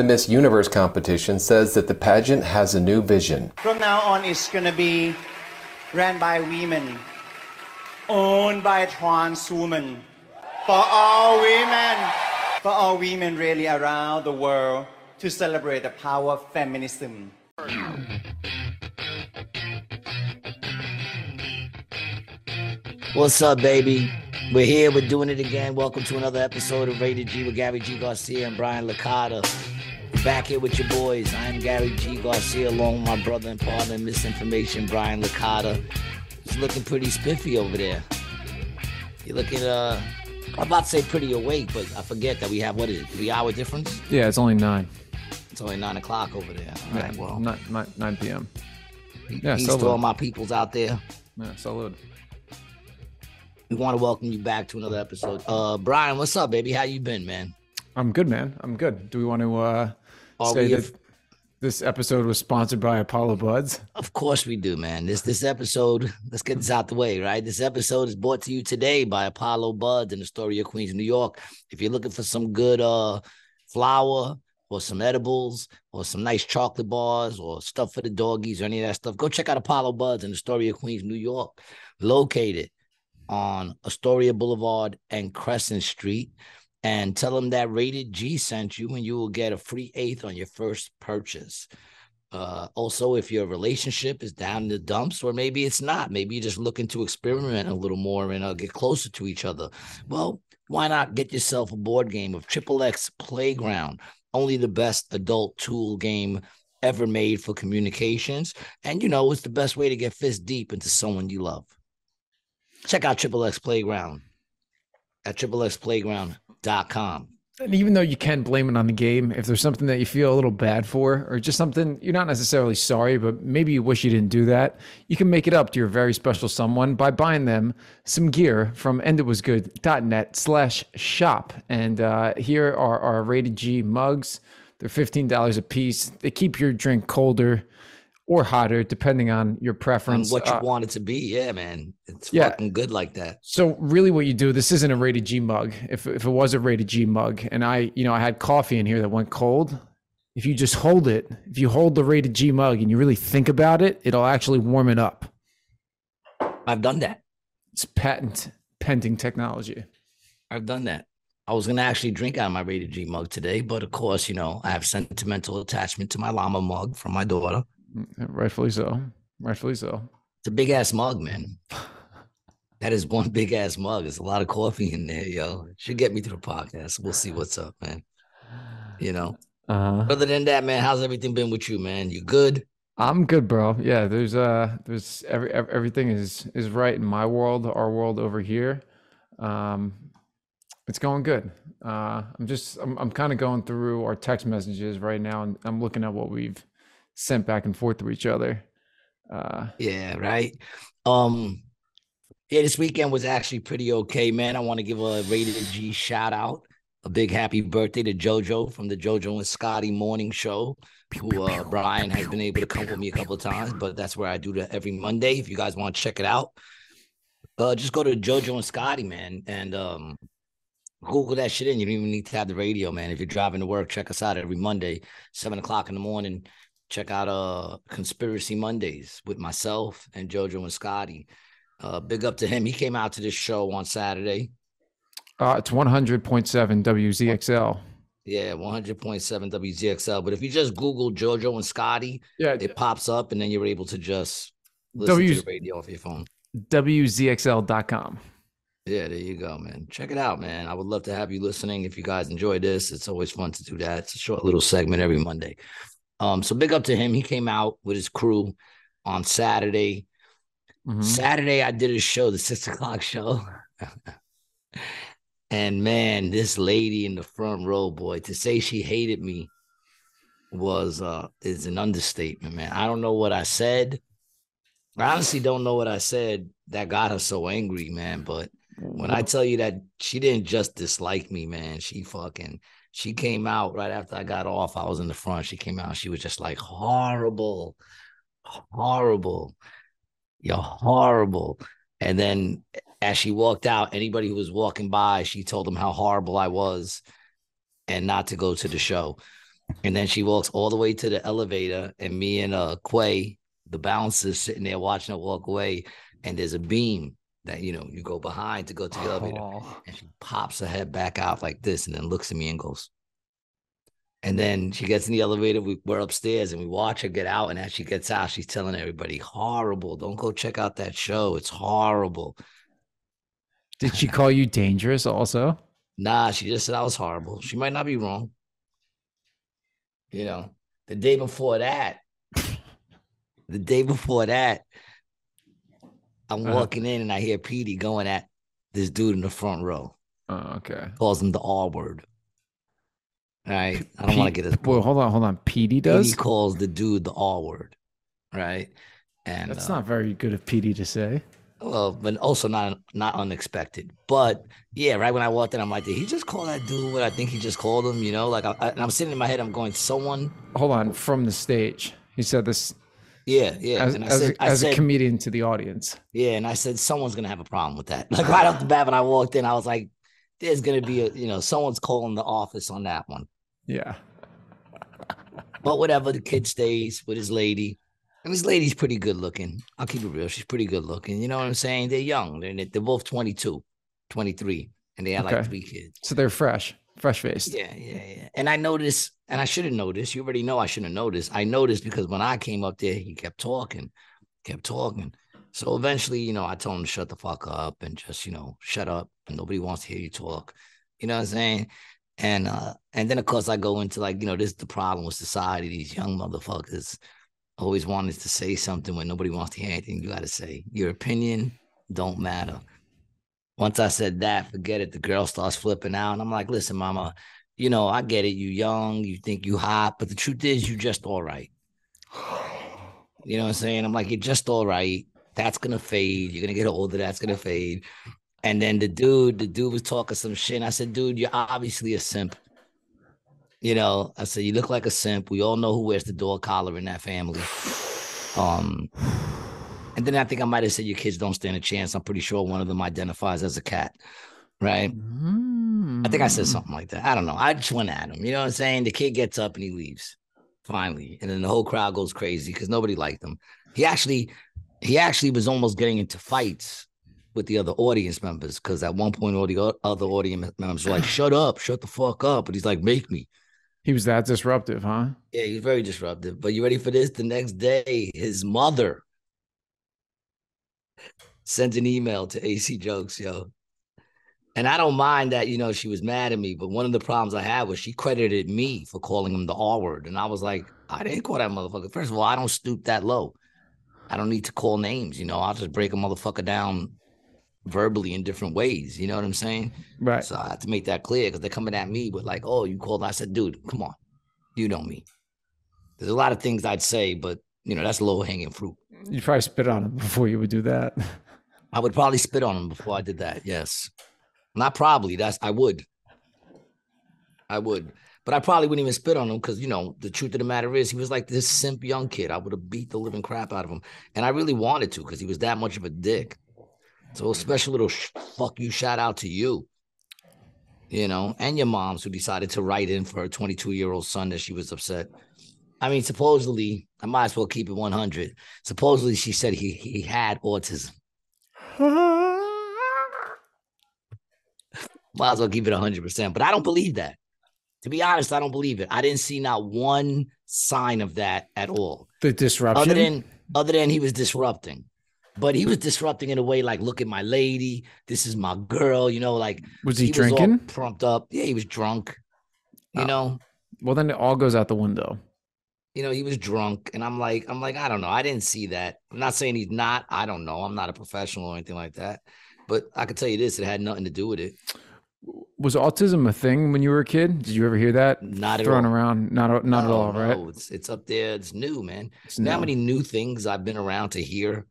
The Miss Universe competition says that the pageant has a new vision. From now on, it's going to be ran by women, owned by trans women, for all women, for all women really around the world to celebrate the power of feminism. What's up, baby? We're here. We're doing it again. Welcome to another episode of Rated G with Gary G. Garcia and Brian Licata. Back here with your boys. I am Gary G. Garcia, along with my brother and partner in misinformation, Brian Licata. He's looking pretty spiffy over there. You're looking, uh, I'm about to say pretty awake, but I forget that we have, what is it, three hour difference? Yeah, it's only nine. It's only nine o'clock over there. All right, well, Nine, nine, 9 p.m. Yeah, peace so to all my peoples out there. Yeah, salute. We want to welcome you back to another episode. Uh, Brian, what's up, baby? How you been, man? I'm good, man. I'm good. Do we want to uh, Are say we that this episode was sponsored by Apollo Buds? Of course we do, man. This this episode, let's get this out the way, right? This episode is brought to you today by Apollo Buds and Astoria, Queens, New York. If you're looking for some good uh flour or some edibles or some nice chocolate bars or stuff for the doggies or any of that stuff, go check out Apollo Buds in Astoria, Queens, New York, located on Astoria Boulevard and Crescent Street. And tell them that Rated G sent you, and you will get a free eighth on your first purchase. Uh, also, if your relationship is down in the dumps, or maybe it's not, maybe you're just looking to experiment a little more and uh, get closer to each other. Well, why not get yourself a board game of Triple X Playground? Only the best adult tool game ever made for communications. And you know, it's the best way to get fist deep into someone you love. Check out Triple X Playground at And even though you can blame it on the game, if there's something that you feel a little bad for, or just something you're not necessarily sorry, but maybe you wish you didn't do that, you can make it up to your very special someone by buying them some gear from enditwasgood.net slash shop. And uh, here are our rated G mugs. They're $15 a piece. They keep your drink colder or hotter, depending on your And preference. what you Uh, want it to be. Yeah, man. It's Yeah. fucking good like that. So really, what you do? This isn't a rated G mug. If if it was a rated G mug, and I, you know, I had coffee in here that went cold. If you just hold it, if you hold the rated G mug and you really think about it, it'll actually warm it up. I've done that. It's patent pending technology. I've done that. I was gonna actually drink out of my rated G mug today, but of course, you know, I have sentimental attachment to my llama mug from my daughter. Mm, Rightfully so. Rightfully so. It's a big ass mug, man. That is one big ass mug. There's a lot of coffee in there, yo. Should get me through the podcast. We'll see what's up, man. You know. Uh, Other than that, man, how's everything been with you, man? You good? I'm good, bro. Yeah, there's uh, there's every ev- everything is is right in my world, our world over here. Um, it's going good. Uh, I'm just I'm I'm kind of going through our text messages right now, and I'm looking at what we've sent back and forth to each other. Uh, Yeah, right. Um, yeah, this weekend was actually pretty okay, man. I want to give a rated G shout out. A big happy birthday to JoJo from the JoJo and Scotty morning show, who uh, Brian has been able to come with me a couple of times, but that's where I do that every Monday. If you guys want to check it out, uh, just go to JoJo and Scotty, man, and um, Google that shit in. You don't even need to have the radio, man. If you're driving to work, check us out every Monday, seven o'clock in the morning. Check out uh Conspiracy Mondays with myself and JoJo and Scotty. Uh, big up to him. He came out to this show on Saturday. uh, it's 100.7 WZXL. Yeah, 100.7 WZXL. But if you just Google JoJo and Scotty, Yeah, it pops up and then you're able to just listen W- to the radio off your phone. WZXL.com. Yeah, there you go, man. Check it out, man. I would love to have you listening. If you guys enjoy this, it's always fun to do that. It's a short little segment every Monday. Um, so big up to him. He came out with his crew on Saturday. Mhm. Saturday, I did a show, the six o'clock show. and man, this lady in the front row, boy, to say she hated me was uh is an understatement, man. I don't know what I said. I honestly don't know what I said that got her so angry, man. But when I tell you that she didn't just dislike me, man, she fucking she came out right after I got off. I was in the front. She came out. She was just like horrible, horrible. You're horrible. And then as she walked out, anybody who was walking by, she told them how horrible I was and not to go to the show. And then she walks all the way to the elevator, and me and uh Quay, the bouncer, sitting there watching her walk away. And there's a beam that you know you go behind to go to the elevator, Oh. and she pops her head back out like this, and then looks at me and goes. And then she gets in the elevator. We, we're upstairs, and we watch her get out. And as she gets out, she's telling everybody, "Horrible! Don't go check out that show. It's horrible." Did she call you dangerous also? Nah, she just said I was horrible. She might not be wrong. You know, the day before that, the day before that, I'm Uh-huh. walking in and I hear Petey going at this dude in the front row, Oh, okay. calls him the R word. All right. I don't want to get his Well, hold on, hold on. Petey does. Petey calls the dude the R word. Right. And That's uh, not very good of Petey to say. Well, but also not not unexpected. But yeah, right when I walked in, I'm like, did he just call that dude what I think he just called him? You know, like I, I, and I'm sitting in my head, I'm going, someone, Hold on, from the stage. He said this yeah, yeah. as, and I as, said, a, I as a said, comedian to the audience. yeah, and I said, someone's gonna have a problem with that. Like right off the bat, when I walked in, I was like, there's gonna be a, you know, someone's calling the office on that one. Yeah. But whatever, the kid stays with his lady. And this lady's pretty good looking. I'll keep it real. She's pretty good looking. You know what I'm saying? They're young. They're, they're both 22, 23, and they had like three kids. So they're fresh, fresh faced. Yeah, yeah, yeah. And I noticed, and I should have noticed. You already know I shouldn't have noticed. I noticed because when I came up there, he kept talking, kept talking. So eventually, you know, I told him to shut the fuck up and just, you know, shut up. And nobody wants to hear you talk. You know what I'm saying? And uh, and then of course I go into like, you know, this is the problem with society. These young motherfuckers always wanting to say something when nobody wants to hear anything you gotta say. Your opinion don't matter. Once I said that, forget it. The girl starts flipping out. And I'm like, listen, mama, you know, I get it. You young, you think you hot, but the truth is you just all right. You know what I'm saying? I'm like, you're just all right. That's gonna fade. You're gonna get older, that's gonna fade. And then the dude, the dude was talking some shit. And I said, dude, you're obviously a simp. You know, I said, you look like a simp. We all know who wears the dog collar in that family. Um, and then I think I might have said your kids don't stand a chance. I'm pretty sure one of them identifies as a cat, right? I think I said Mm. something like that. I don't know. I just went at him. You know what I'm saying? The kid gets up and he leaves finally, and then the whole crowd goes crazy because nobody liked him. He actually, he actually was almost getting into fights with the other audience members because at one point all the other audience members were like, "Shut up, shut the fuck up," but he's like, "Make me." He was that disruptive, huh? Yeah, he's very disruptive. But you ready for this? The next day, his mother sent an email to AC Jokes, yo. And I don't mind that, you know, she was mad at me, but one of the problems I had was she credited me for calling him the R word. And I was like, I didn't call that motherfucker. First of all, I don't stoop that low. I don't need to call names, you know, I'll just break a motherfucker down verbally in different ways. You know what I'm saying? Right. So I have to make that clear because they're coming at me with like, oh, you called. I said, dude, come on. You know me. There's a lot of things I'd say, but you know, that's low hanging fruit. You'd probably spit on him before you would do that. I would probably spit on him before I did that. Yes. Not probably. That's I would. I would. But I probably wouldn't even spit on him because you know the truth of the matter is he was like this simp young kid. I would have beat the living crap out of him, and I really wanted to because he was that much of a dick. So a special little sh- fuck you shout out to you, you know, and your moms who decided to write in for her 22 year old son that she was upset. I mean, supposedly, I might as well keep it 100. Supposedly, she said he he had autism. Might as well give it 100%. But I don't believe that. To be honest, I don't believe it. I didn't see not one sign of that at all. the disruption. Other than other than he was disrupting. But he was disrupting in a way like, look at my lady. This is my girl. You know, like was he, was all drinking? pumped up. Yeah, he was drunk. You Oh. know, well, then it all goes out the window. you know, he was drunk. And I'm like, I'm like, I don't know. I didn't see that. I'm not saying he's not. I don't know. I'm not a professional or anything like that. But I can tell you this, it had nothing to do with it. Was autism a thing when you were a kid? Did you ever hear that Not at thrown all. around? Not not at No, all, right? no, It's it's up there. It's new, man. It's know how many new things I've been around to hear?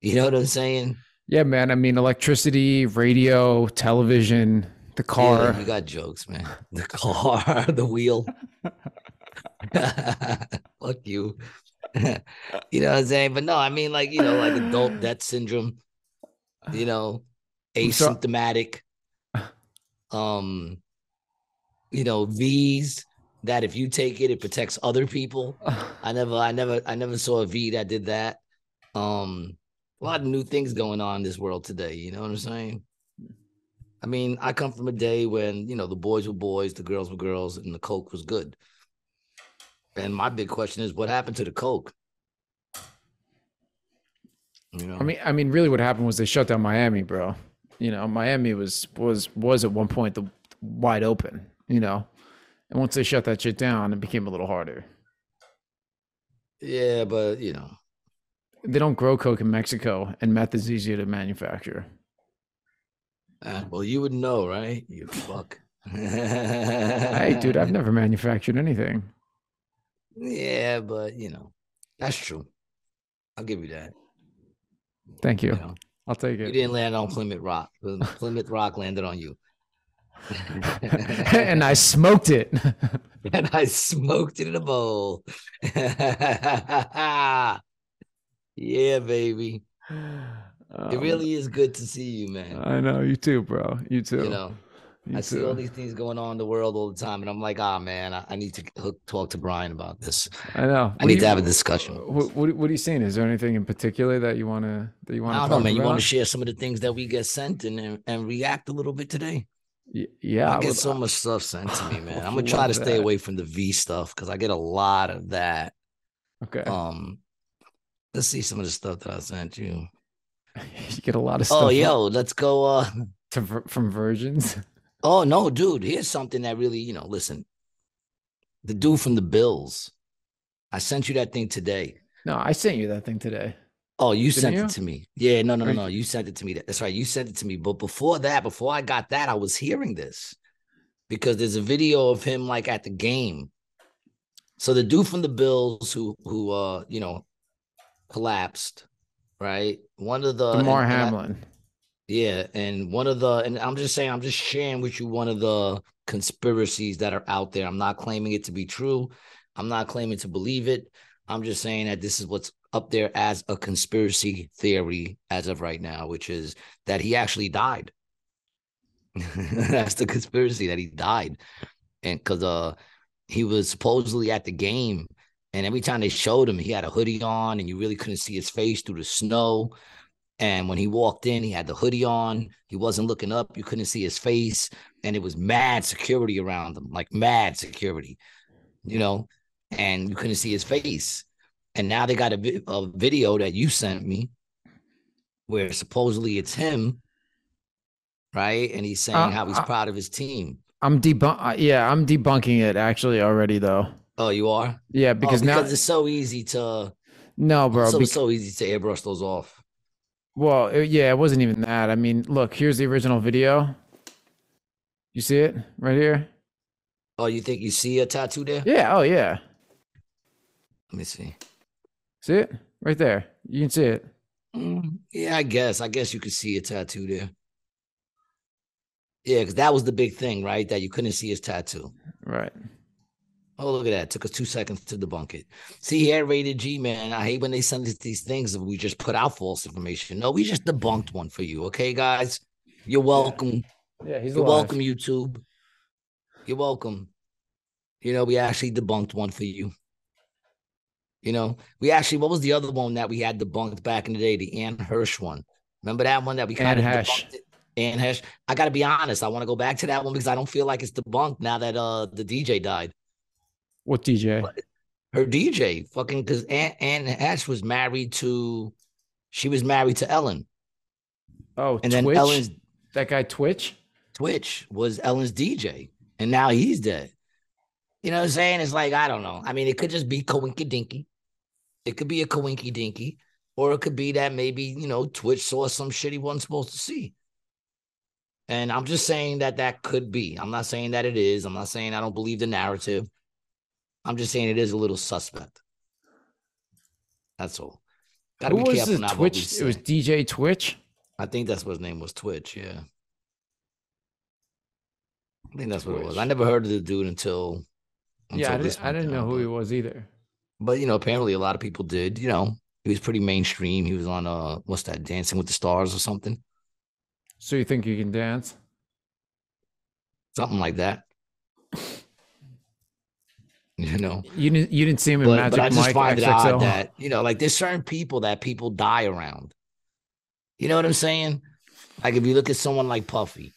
You know what I'm saying? Yeah, man. I mean, electricity, radio, television, the car. Yeah, you got jokes, man. The car, the wheel. Fuck you. you know what I'm saying? But no, I mean, like, you know, like adult death syndrome, you know, asymptomatic, um, you know, V's, that if you take it, it protects other people. I never, I never, I never saw a V that did that. Um, a lot of new things going on in this world today. You know what I'm saying? I mean, I come from a day when you know the boys were boys, the girls were girls, and the coke was good. And my big question is, what happened to the coke? You know, I mean, I mean, really, what happened was they shut down Miami, bro. You know, Miami was was was at one point the wide open. You know, and once they shut that shit down, it became a little harder. Yeah, but you know, they don't grow coke in Mexico, and meth is easier to manufacture. Uh, well, you would know, right? You fuck. hey, dude, I've never manufactured anything. Yeah, but you know, that's true. I'll give you that. Thank you. you know, I'll take it. You didn't land on Plymouth Rock. Plymouth Rock landed on you. and I smoked it. and I smoked it in a bowl. yeah, baby. Um, it really is good to see you, man. I know you too, bro. You too. You know, you I too. see all these things going on in the world all the time, and I'm like, ah, oh, man, I, I, need to hook, talk to Brian about this. I know. I what need you, to have a discussion. What, what, what, are you saying? Is there anything in particular that you want to that you want? I don't know, man. About? You want to share some of the things that we get sent and and, and react a little bit today? Yeah, I, I get would, so much stuff sent to me, man. I'm gonna try to stay away from the V stuff because I get a lot of that. Okay. Um, let's see some of the stuff that I sent you. you get a lot of oh, stuff. Oh, yo, let's go. Uh, to from virgins. Oh no, dude! Here's something that really, you know, listen. The dude from the Bills. I sent you that thing today. No, I sent you that thing today. Oh, you Didn't sent you? it to me. Yeah, no, no, no, no. You sent it to me. That's right. You sent it to me. But before that, before I got that, I was hearing this because there's a video of him like at the game. So the dude from the Bills who who uh you know collapsed, right? One of the Damar Hamlin. Yeah, and one of the and I'm just saying I'm just sharing with you one of the conspiracies that are out there. I'm not claiming it to be true. I'm not claiming to believe it. I'm just saying that this is what's up there as a conspiracy theory as of right now, which is that he actually died. That's the conspiracy that he died. And because uh he was supposedly at the game, and every time they showed him, he had a hoodie on, and you really couldn't see his face through the snow. And when he walked in, he had the hoodie on. He wasn't looking up. You couldn't see his face. And it was mad security around him, like mad security, you know, and you couldn't see his face. And now they got a, a video that you sent me where supposedly it's him, right? And he's saying uh, how he's uh, proud of his team. I'm debunk. Uh, yeah, I'm debunking it actually already though. Oh, you are? Yeah, because, oh, because now it's so easy to. No, bro. So, so easy to airbrush those off. Well, it, yeah, it wasn't even that. I mean, look, here's the original video. You see it right here? Oh, you think you see a tattoo there? Yeah. Oh, yeah. Let me see. See it right there. You can see it. Mm, yeah, I guess. I guess you could see a tattoo there. Yeah, because that was the big thing, right? That you couldn't see his tattoo. Right. Oh, look at that. It took us two seconds to debunk it. See here, rated G, man. I hate when they send us these things and we just put out false information. No, we just debunked one for you. Okay, guys? You're welcome. Yeah, yeah he's You're alive. welcome, YouTube. You're welcome. You know, we actually debunked one for you. You know, we actually, what was the other one that we had debunked back in the day? The Anne Hirsch one. Remember that one that we kind of Heche. Anne Heche. I got to be honest. I want to go back to that one because I don't feel like it's debunked now that uh the DJ died. What DJ? Her DJ, fucking, because Anne, Anne Ash was married to, she was married to Ellen. Oh, and Twitch? then Ellen's that guy Twitch. Twitch was Ellen's DJ, and now he's dead. You know what I'm saying? It's like I don't know. I mean, it could just be coinky dinky. It could be a coinky dinky, or it could be that maybe, you know, Twitch saw some shit he wasn't supposed to see. And I'm just saying that that could be. I'm not saying that it is. I'm not saying I don't believe the narrative. I'm just saying it is a little suspect. That's all. Gotta Who be careful now. Twitch? It was DJ Twitch. I think that's what his name was. Twitch. Yeah. I think that's Twitch. what it was. I never heard of the dude until. until yeah, I didn't, I didn't know who he was either. But you know, apparently a lot of people did. You know, he was pretty mainstream. He was on uh, what's that, Dancing with the Stars or something. So you think you can dance? Something like that. You know, You didn't you didn't see him in but, Magic but I just Mike find it odd that you know, like there's certain people that people die around. You know what I'm saying? Like if you look at someone like Puffy.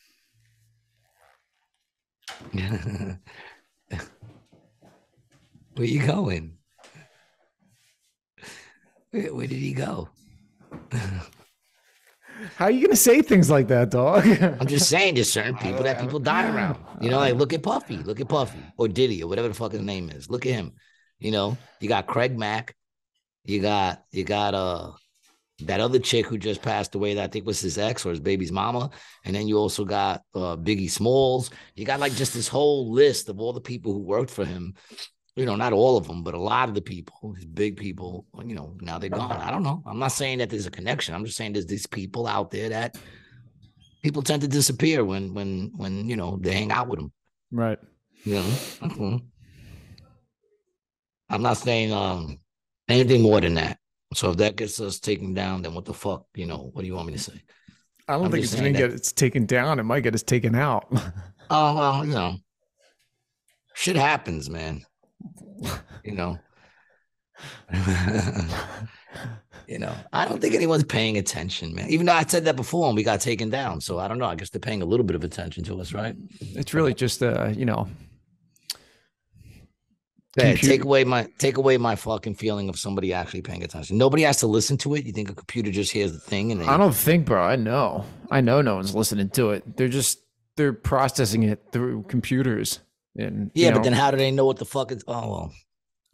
Where you going? Where, where did he go? How are you gonna say things like that, dog? I'm just saying, there's certain people that people die around. You know, like look at Puffy, look at Puffy or Diddy or whatever the fuck his name is. Look at him. You know, you got Craig Mack, you got you got uh that other chick who just passed away that I think was his ex or his baby's mama, and then you also got uh Biggie Smalls. You got like just this whole list of all the people who worked for him. You know, not all of them, but a lot of the people, his big people, you know, now they're gone. I don't know. I'm not saying that there's a connection. I'm just saying there's these people out there that people tend to disappear when when when you know they hang out with them. right. You know, Mhm. I'm not saying um anything more than that. So if that gets us taken down, then what the fuck? You know, what do you want me to say? I don't I'm think it's gonna get it's taken down. It might get us taken out. Oh well, you know, shit happens, man. You know. you know, I don't think anyone's paying attention, man. Even though I said that before and we got taken down. So I don't know. I guess they're paying a little bit of attention to us, right? it's really just uh, you know, Computer- take away my take away my fucking feeling of somebody actually paying attention. Nobody has to listen to it. You think a computer just hears the thing and they, I don't think, bro. I know. I know no one's listening to it. They're just they're processing it through computers. And yeah, but know, then how do they know what the fuck is? Oh well,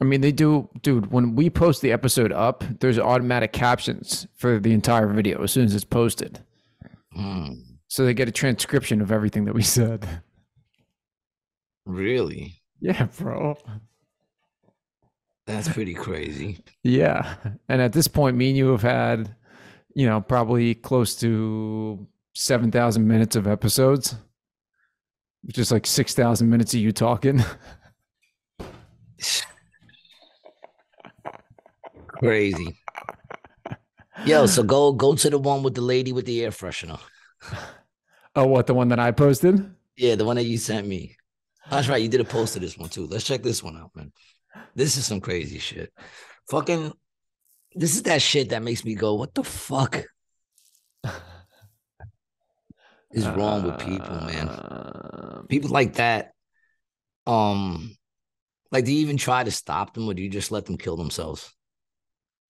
I mean, they do, dude. When we post the episode up, there's automatic captions for the entire video as soon as it's posted, hmm, so they get a transcription of everything that we said. really? Yeah, bro. That's pretty crazy. Yeah, and at this point, me and you have had, you know, probably close to seven thousand minutes of episodes, is like six thousand minutes of you talking. Crazy. Yo, so go go to the one with the lady with the air freshener. Oh, what the one that I posted? Yeah, the one that you sent me. That's right. You did a post of this one too. Let's check this one out, man. This is some crazy shit. Fucking, this is that shit that makes me go, what the fuck is wrong with people, man? People like that. Um, like, do you even try to stop them, or do you just let them kill themselves?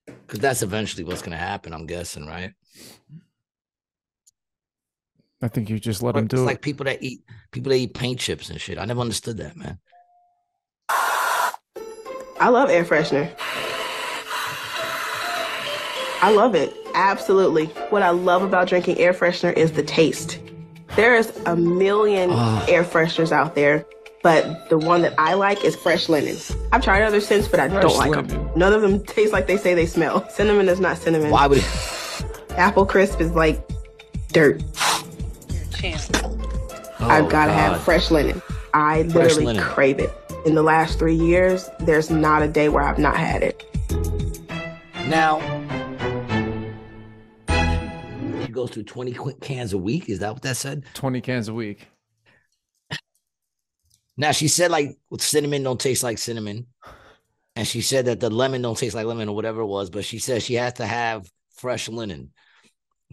Because that's eventually what's gonna happen. I'm guessing, right? I think you just let But him it's do like it. people that eat people that eat paint chips and shit. I never understood that, man. I love air freshener. I love it. Absolutely. What I love about drinking air freshener is the taste. There's a million Ah. air fresheners out there, but the one that I like is fresh linen. I've tried other scents, but I Fresh don't like linen. them. None of them taste like they say they smell. Cinnamon is not cinnamon. Why would? Apple crisp is like dirt. Oh, I've got to have fresh linen. I literally linen. crave it. In the last three years, there's not a day where I've not had it. Now, she goes through 20 cans a week. Is that what that said? Twenty cans a week. Now, she said like with cinnamon don't taste like cinnamon. And she said that the lemon don't taste like lemon or whatever it was, but she says she has to have fresh linen.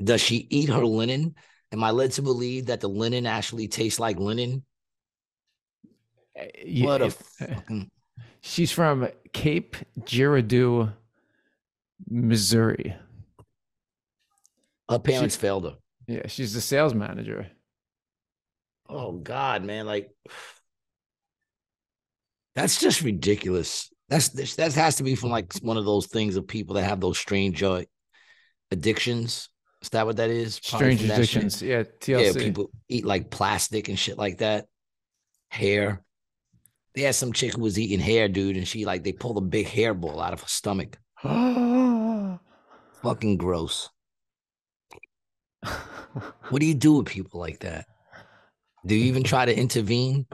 Does she eat her linen? Am I led to believe that the linen actually tastes like linen? Eh, yeah, What a if- fucking She's from Cape Girardeau, Missouri. Her parents failed her. Yeah, she's the sales manager. Oh God, man! Like that's just ridiculous. That's that has to be from like one of those things of people that have those strange uh, addictions. Is that what that is? Probably Strange shit. addictions. Yeah, Yeah, people eat like plastic and shit like that. Hair. They had some chick who was eating hair, dude, and she like they pulled a big hairball out of her stomach. Fucking gross. What do you do with people like that? Do you even try to intervene?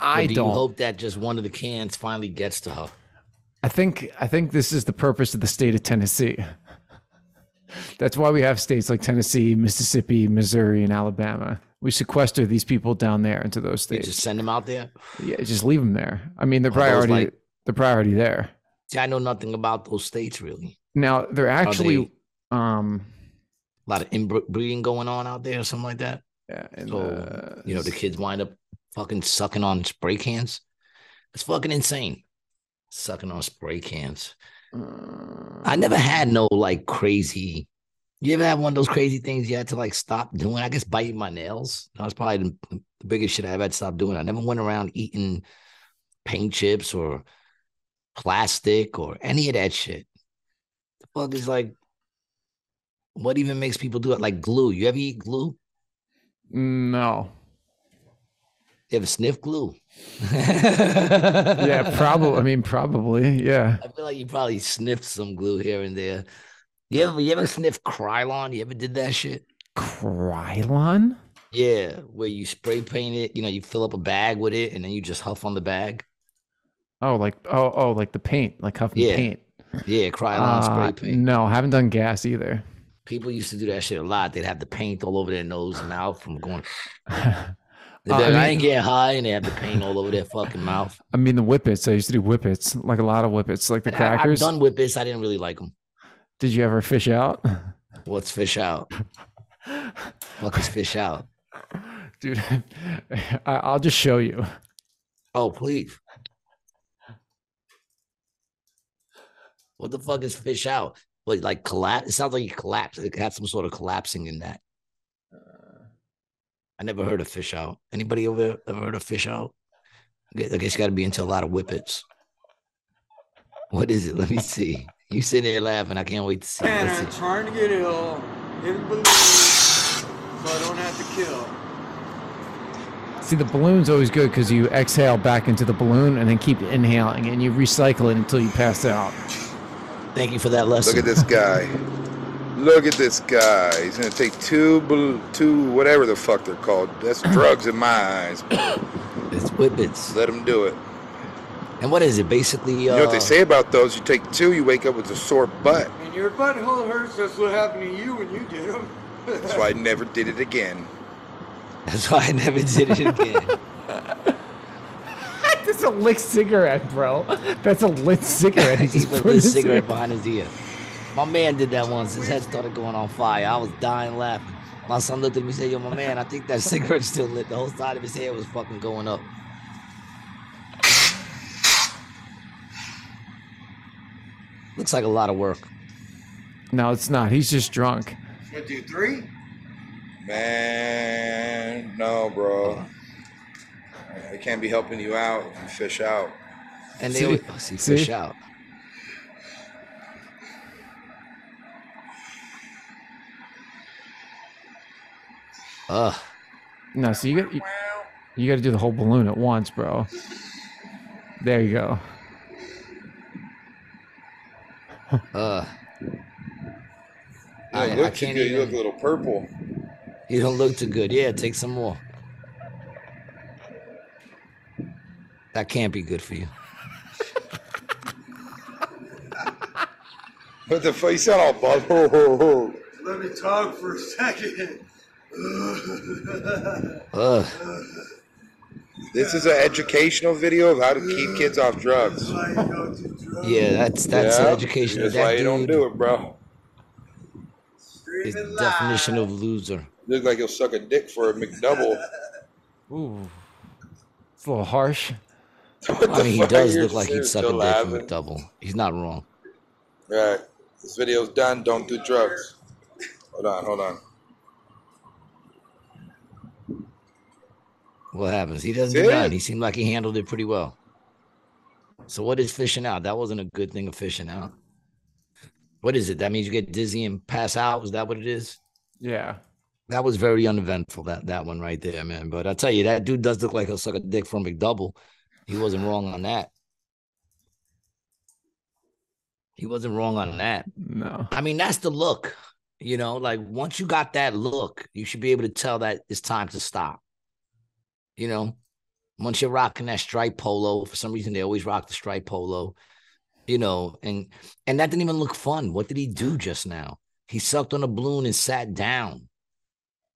I do don't. You hope that just one of the cans finally gets to her. I think I think this is the purpose of the state of Tennessee. That's why we have states like Tennessee, Mississippi, Missouri, and Alabama. we sequester these people down there into those You states. just send them out there. yeah, just leave them there. I mean, the Are priority, like- the priority there. See, I know nothing about those states really. Now they're actually, they- um, A lot of inbreeding going on out there, or something like that. yeah, in So the- you know, the kids wind up fucking sucking on spray cans. It's fucking insane. Sucking on spray cans. uh, I never had no like crazy. You ever have one of those crazy things you had to like stop doing? I guess biting my nails. That was probably the, the biggest shit I ever had to stop doing. I never went around eating paint chips or plastic or any of that shit. The fuck is like, what even makes people do it? Like glue. You ever eat glue? no, You ever sniff glue? yeah, probably. I mean, probably, yeah. I feel like you probably sniffed some glue here and there. You ever you ever sniff Krylon? You ever did that shit? Krylon? Yeah, where you spray paint it, you know, you fill up a bag with it and then you just huff on the bag. Oh, like oh oh, like the paint, like huffing Yeah, paint. Yeah, Krylon Uh, spray paint. no, haven't done gas either. People used to do that shit a lot. They'd have the paint all over their nose and mouth from going. Uh, I like, I, ain't getting high, and they have the paint all over their fucking mouth. I mean, the whippets. I used to do whippets, like a lot of whippets, like the And I- I've crackers. done whippets. I didn't really like them. Did you ever fish out? What's fish out? What is fish out? Dude, I, I'll just show you. Oh, please. What the fuck is fish out? What like collapse? It sounds like you collapsed. It had some sort of collapsing in that. I never heard of fish out. Anybody ever ever heard of fish out? I guess, I guess you got to be into a lot of whippets. What is it? Let me see. You sitting there laughing. I can't wait to see. And Let's I'm see. trying to get ill, hidden balloons, so I don't have to kill. See, the balloon's always good because you exhale back into the balloon and then keep inhaling and you recycle it until you pass out. Thank you for that lesson. Look at this guy. Look at this guy. He's gonna take two, two, whatever the fuck they're called. That's drugs in my eyes. It's whippets. Let him do it. And what is it? Basically, uh, You know what they say about those? You take two, you wake up with a sore butt. And your butthole hurts, that's what happened to you when you did them. That's why I never did it again. That's why I never did it again. That's a lit cigarette, bro. That's a lit cigarette. He he just put put in his cigarette behind his ear. My man did that once. His head started going on fire. I was dying laughing. My son looked at me and said, Yo, my man, I think that cigarette's still lit. The whole side of his head was fucking going up. Looks like a lot of work. No, it's not. He's just drunk. What, do three? Man, no, bro. I can't be helping you out if you fish out. And they See? always oh, see, See? fish out. Ugh. No, so you got you, you got to do the whole balloon at once, bro. There you go. Ugh. You I- don't I can't good. You look a little purple. You don't look too good. Yeah, take some more. That can't be good for you. What the fuck? You sound all bug. Ho, ho, ho. Let me talk for a second. Ugh. This is an educational video of how to keep kids off drugs. Why you don't do drugs. Yeah, that's that's Yeah, an education. That's That why you don't do it, bro. is Screaming the definition of loser. Look like he'll suck a dick for a McDouble. Ooh, it's a little harsh. What I mean, he does look like he'd suck a dick from laughing. a double. He's not wrong. Right. This video's done. Don't do drugs. Hold on, hold on. What happens? He doesn't See? do none. He seemed like he handled it pretty well. So what is fishing out? That wasn't a good thing of fishing out. What is it? That means you get dizzy and pass out. Is that what it is? Yeah. That was very uneventful. That that one right there, man. But I tell you, that dude does look like he'll suck a dick from McDouble. He wasn't wrong on that. He wasn't wrong on that. No. I mean, that's the look. You know, like once you got that look, you should be able to tell that it's time to stop. You know, once you're rocking that stripe polo, for some reason they always rock the stripe polo. You know, and and that didn't even look fun. What did he do just now? He sucked on a balloon and sat down.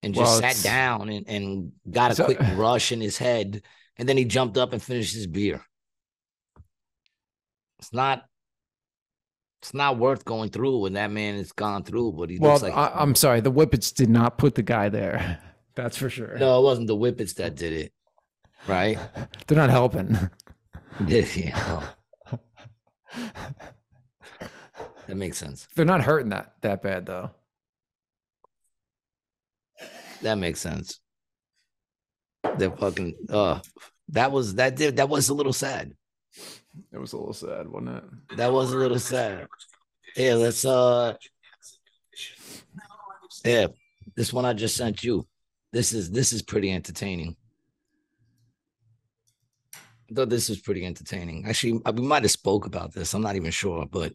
and just Well, sat down and, and got a So- quick rush in his head, and then he jumped up and finished his beer. It's not. It's not worth going through when that man has gone through, but he Well, looks like I, I'm sorry. The Whippets did not put the guy there. That's for sure. no, it wasn't the Whippets that did it, right? They're not helping. yeah, oh. that makes sense. They're not hurting that that bad though. That makes sense. They're fucking. Uh, that was that did that was a little sad. It was a little sad, wasn't it? That was a little sad. Yeah, let's uh Yeah, this one I just sent you. This is this is pretty entertaining. Though this is pretty entertaining. Actually, uh, we might have spoke about this. I'm not even sure, but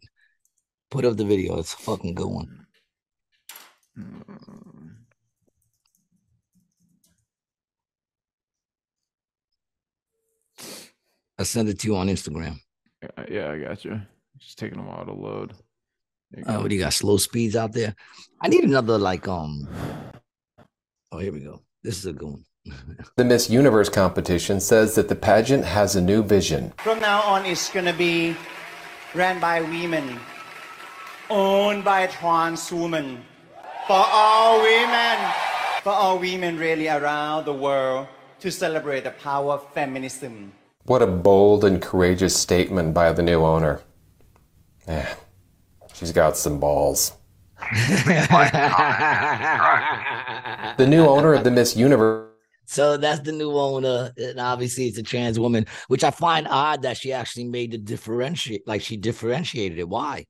put up the video. It's a fucking good one. I sent it to you on Instagram. Yeah, yeah, I got you. Just taking a while to load. There you Uh, what do you got? Slow speeds out there. I need another like um. Oh, here we go. This is a good one. The Miss Universe competition says that the pageant has a new vision. From now on, it's gonna be ran by women, owned by trans women, for all women, for all women really around the world to celebrate the power of feminism. What a bold and courageous statement by the new owner. Man, she's got some balls. The new owner of the Miss Universe So that's the new owner, and obviously it's a trans woman, which I find odd that she actually made the differentiate, like she differentiated it. Why?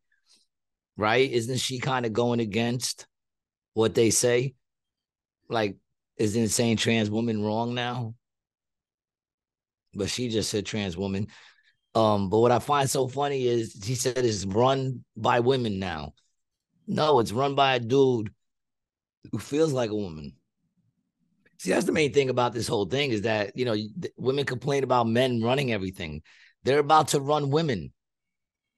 Right? Isn't she kind of going against what they say? Like, isn't saying trans woman wrong now? But she just said trans woman. Um, but what I find so funny is she said it's run by women now. No, it's run by a dude who feels like a woman. See, that's the main thing about this whole thing is that, you know, women complain about men running everything. They're about to run women.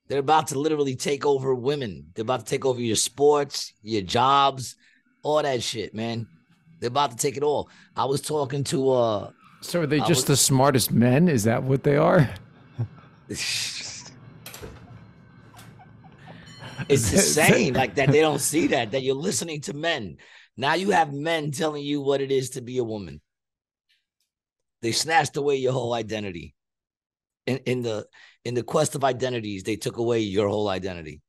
They're about to literally take over women. They're about to take over your sports, your jobs, all that shit, man. They're about to take it all. I was talking to uh So are they I just was- the smartest men? Is that what they are? it's insane like that they don't see that that you're listening to men. Now you have men telling you what it is to be a woman. They snatched away your whole identity. In, in the in the quest of identities they took away your whole identity.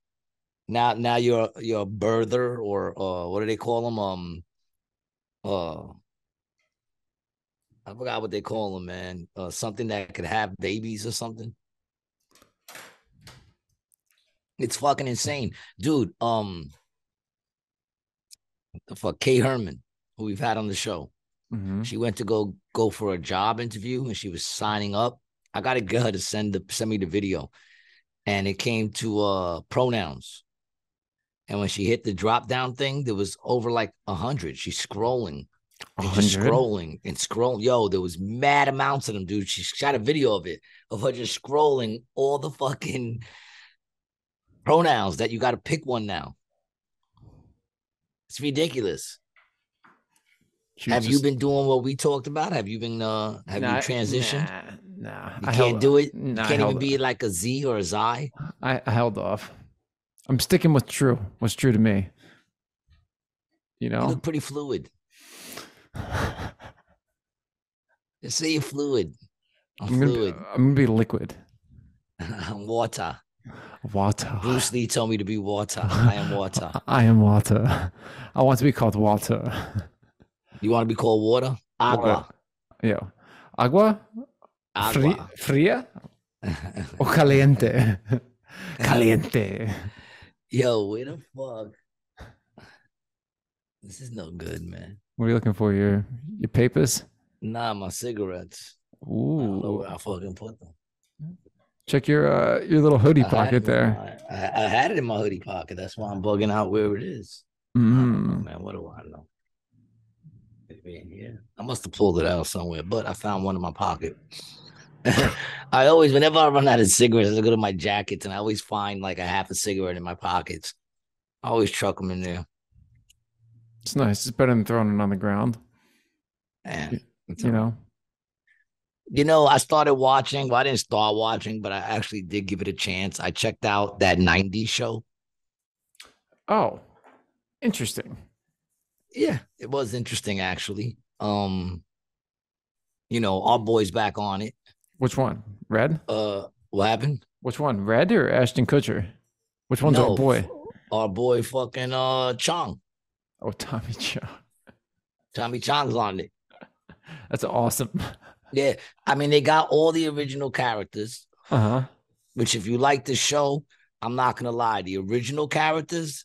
Now now you're you're a birther or uh what do they call them um uh I forgot what they call them, man. Uh, something that could have babies or something. It's fucking insane, dude. Um, the fuck, Kay Herman, who we've had on the show, Mhm. she went to go go for a job interview and she was signing up. I gotta get her to send the send me the video, and it came to uh pronouns. And when she hit the drop down thing, there was over like a hundred. She's scrolling, and just scrolling and scrolling. Yo, there was mad amounts of them, dude. She shot a video of it of her just scrolling all the fucking pronouns that you got to pick one now. It's ridiculous. She have was you been doing what we talked about? Have you been uh have Nah, you transitioned? Nah, nah. You I can't held- do it. nah, you I can't even held- be like a Z or a Zi. I, I held off. I'm sticking with true. What's true to me? You You know, look pretty fluid. Just say you're fluid. I'm, I'm gonna, be, fluid. I'm gonna be liquid. I'm water. Water. Bruce Lee told me to be water. I am water. I am water. I want to be called water. You want to be called water? Agua. Yo, agua, Agua. fría o caliente. caliente. Yo, where the fuck? This is no good, man. What are you looking for? Your your papers? Nah, my cigarettes. I don't know Ooh, where I fucking put them. check your uh, your little hoodie I pocket there. my- I, I had it in my hoodie pocket. That's why I'm bugging out where it is. I don't know, Mm. man. What do I know? Maybe in. I must have pulled it out somewhere, but I found one in my pocket. I always, whenever I run out of cigarettes, I go to my jackets and I always find like a half a cigarette in my pockets. I always chuck them in there. It's nice. It's better than throwing it on the ground. And You know. You know, I started watching. Well, I didn't start watching, but I actually did give it a chance. I checked out that 90s show. Oh, interesting. Yeah, it was interesting actually. Um, you know, our boy's back on it. Which one? Red? Uh, what happened? Which one? Red or Ashton Kutcher? Which one's No, our boy? Our boy, fucking uh, Chong. Oh, Tommy Cho. Tommy Chong's on it. That's awesome. Yeah, I mean, they got all the original characters. Uh huh. Which, if you like the show, I'm not gonna lie, the original characters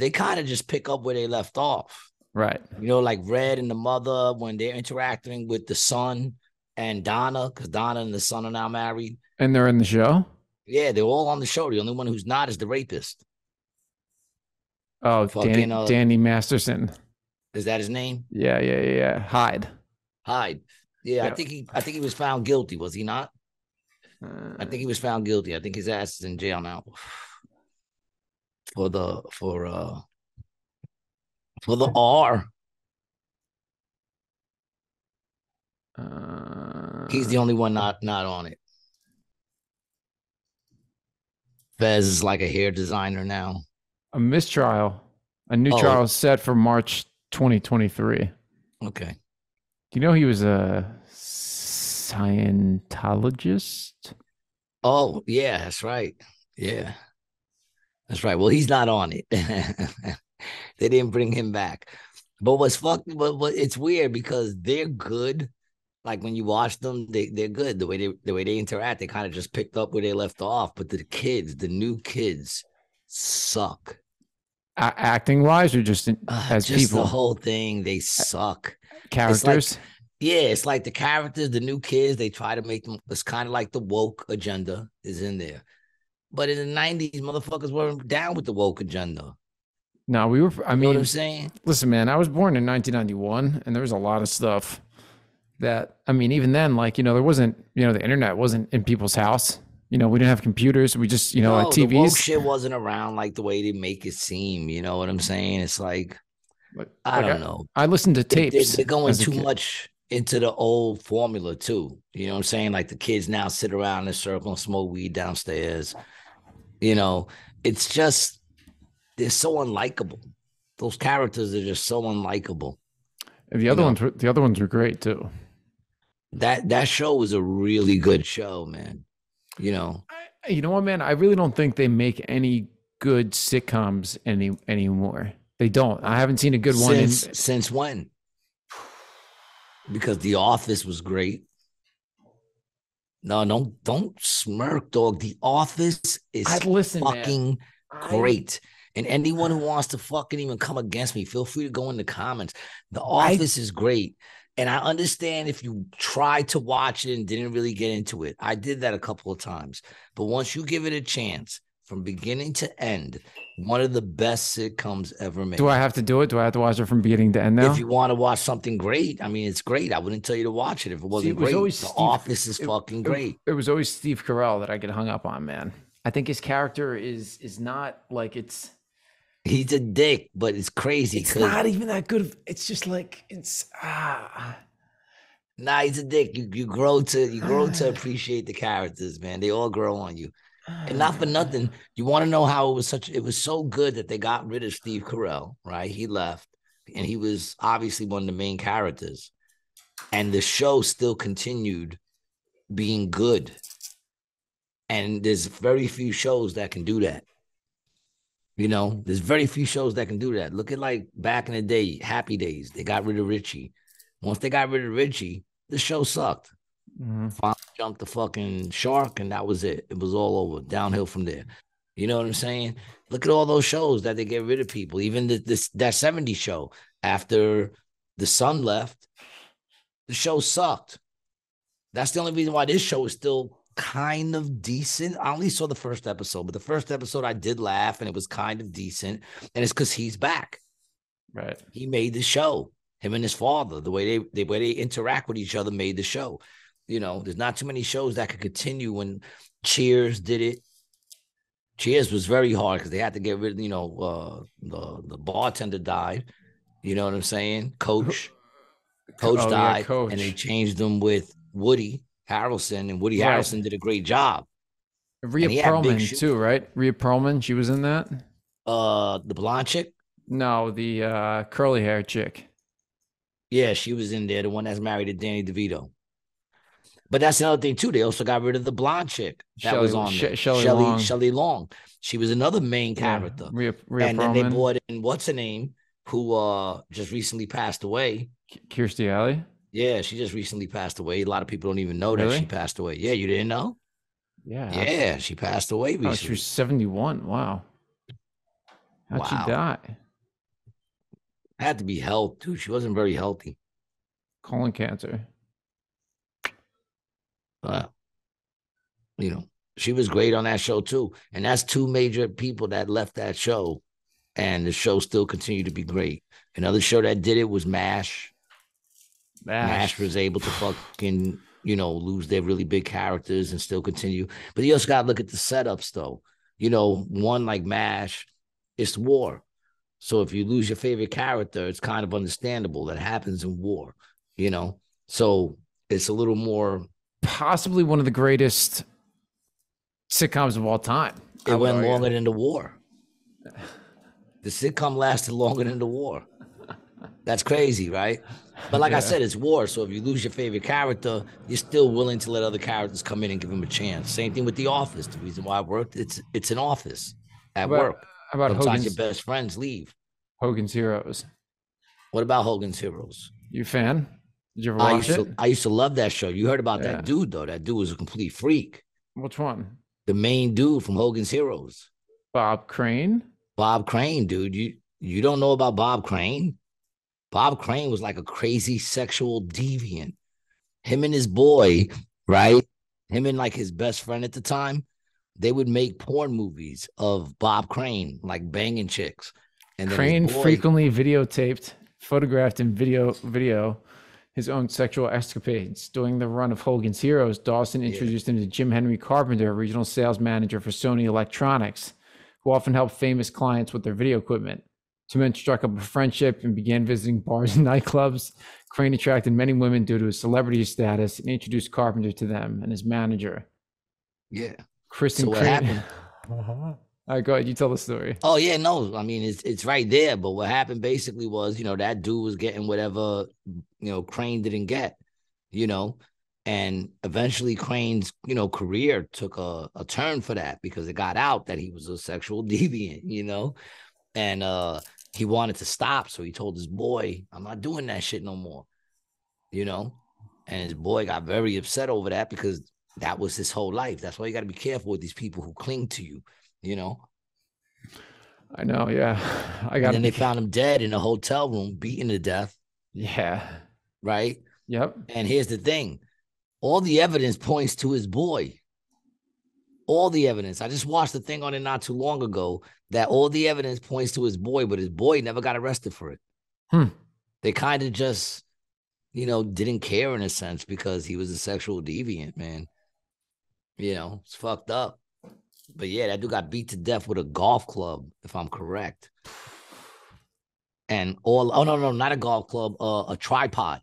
they kind of just pick up where they left off. Right. You know, like Red and the mother when they're interacting with the son and Donna, because Donna and the son are now married. And they're in the show. Yeah, they're all on the show. The only one who's not is the rapist. Oh, Danny, Danny Masterson. Is that his name? Yeah, yeah, yeah, yeah. Hyde. Hyde. Yeah, I think he. I think he was found guilty. Was he not? I Uh, think he was found guilty. I think his ass is in jail now. For the for uh for the R. uh, He's the only one not not on it. Fez is like a hair designer now. A mistrial. A new Oh. trial is set for March 2023. Okay. Do you know he was a Scientologist? Oh, yeah, that's right. Yeah. That's right. Well, he's not on it. they didn't bring him back. But what's fuck but, but it's weird because they're good. Like when you watch them, they, they're good. The way they the way they interact, they kind of just picked up where they left off. But the kids, the new kids, suck. A- acting wise, or just in, Uh, as just people, the whole thing, they suck. characters? Yeah, it's like the characters, the new kids, they try to make them it's kind of like the woke agenda is in there. But in the 90s, motherfuckers weren't down with the woke agenda. no, we were. I You know what mean, I'm saying? listen, man, I was born in 1991, and there was a lot of stuff that I mean, even then, like you know, there wasn't, you know, the internet wasn't in people's house. You know, we didn't have computers. We just, you know, had the woke TVs. shit wasn't around like the way they make it seem. You know what I'm saying? It's like Like- I like don't know. I listened to They- they- tapes. They're going too much into the old formula too. You know what I'm saying? Like the kids now sit around in a circle and smoke weed downstairs. You know, it's just they're so unlikable. Those characters are just so unlikable. And the other know. ones, were, the other ones were great too. That that show was a really good show, man. You know, You know what, man? I really don't think they make any good sitcoms any anymore. They don't. I haven't seen a good one. In, since since when? Because The Office was great. No, don't don't smirk, dog. The Office is I listen, man. fucking I- great. And anyone who wants to fucking even come against me, feel free to go in the comments. The Office is great. And I understand if you tried to watch it and didn't really get into it. I did that a couple of times. But once you give it a chance from beginning to end, one of the best sitcoms ever made. Do I have to do it? Do I have to watch it from beginning to end now? If you want to watch something great, I mean, it's great. I wouldn't tell you to watch it if it wasn't it was great. always the Steve- Office is it- fucking it- great. It, was always Steve Carell that I get hung up on, man. I think his character is is not like it's He's a dick, but it's crazy. it's not even that good. of- It's just like it's ah. Nah, he's a dick. You you grow to you grow to appreciate the characters, man. They all grow on you. And not for nothing, you want to know how it was such it was so good that they got rid of Steve Carell, right? He left, and he was obviously one of the main characters. And the show still continued being good. And there's very few shows that can do that. You know, there's very few shows that can do that. Look at like back in the day, Happy Days. They got rid of Richie. Once they got rid of Richie, the show sucked. Mhm. Finally jumped the fucking shark, and that was it. It was all over, downhill from there. You know what I'm saying? Look at all those shows that they get rid of people. Even the, this that 70 show after the son left, the show sucked. That's the only reason why this show is still kind of decent. I only saw the first episode, but the first episode I did laugh and it was kind of decent. And it's because he's back Right. he made the show. Him and his father, the way they the way they interact with each other, made the show. You know, there's not too many shows that could continue when Cheers did it. Cheers was very hard because they had to get rid. Of, you know, uh, the the bartender died, You know what I'm saying? Coach. Coach Oh, yeah, died, Coach. and they changed them with Woody Harrelson, and Woody Right. Harrelson did a great job. Rhea And he had big Perlman too, right? Rhea Perlman, she was in that. Uh, the blonde chick, No, the uh, curly hair chick. yeah, she was in there. The one that's married to Danny DeVito. But that's another thing too. They also got rid of the blonde chick that was on She-. Shelley Shelley Long. Shelley Long. She was another main Yeah, character. Rhea, Rhea and then they brought in what's her name, who uh just recently passed away. Kirstie Alley. Yeah, she just recently passed away. A lot of people don't even know that she passed away. Yeah, you didn't know? Yeah. Yeah, she passed away Oh, she recently. was 71. Wow. How'd Wow. she die? Had to be health, dude. She wasn't very healthy. Colon cancer. But you know, she was great on that show too. And that's two major people that left that show, and the show still continued to be great. Another show that did it was MASH. MASH was able to fucking, you know, lose their really big characters and still continue. But you also got to look at the setups, though. You know, one like MASH, it's war. So if you lose your favorite character, it's kind of understandable that happens in war, you know? So it's a little more, Possibly one of the greatest sitcoms of all time. It went argue. longer than the war. The sitcom lasted longer than the war. That's crazy, right? But like I said, it's war. So if you lose your favorite character, you're still willing to let other characters come in and give them a chance. Same thing with The Office. The reason why I worked, it's it's an office at about- work. How about Sometimes your Hogan's, best friends leave. Hogan's Heroes? What about Hogan's Heroes? You fan? Did you ever I watch used, it? to, I used to love that show. You heard about Yeah. that dude though. That dude was a complete freak. Which one? The main dude from Hogan's Heroes, Bob Crane? Bob Crane, dude. You you don't know about Bob Crane? Bob Crane was like a crazy sexual deviant. Him and his boy, right? Him and like his best friend at the time, they would make porn movies of Bob Crane, like banging chicks. And Crane boy- frequently videotaped, photographed, and video video his own sexual escapades. During the run of Hogan's Heroes, Dawson introduced him to Jim Henry Carpenter, regional sales manager for Sony Electronics, who often helped famous clients with their video equipment. Two men struck up a friendship and began visiting bars and nightclubs. Crane attracted many women due to his celebrity status and introduced Carpenter to them and his manager, Yeah. Kristen So what Crane. happened? All right, go ahead. You tell the story. Oh yeah, no, I mean it's it's right there. But what happened basically was, you know, that dude was getting whatever, you know, Crane didn't get, you know, and eventually Crane's, you know, career took a, a turn for that because it got out that he was a sexual deviant, you know, and uh he wanted to stop, so he told his boy, "I'm not doing that shit no more," you know, and his boy got very upset over that because that was his whole life. That's why you got to be careful with these people who cling to you, you know. I know. Yeah, I And got. then they found him dead in a hotel room, beaten to death, Yeah. right? Yep. And here's the thing all the evidence points to his boy. All the evidence. I just watched the thing on it not too long ago that all the evidence points to his boy, but his boy never got arrested for it. Hmm. They kind of just, you know, didn't care in a sense because he was a sexual deviant, man. You know, it's fucked up. But yeah, that dude got beat to death with a golf club, if I'm correct. And all, oh, no, no, not a golf club, uh, a tripod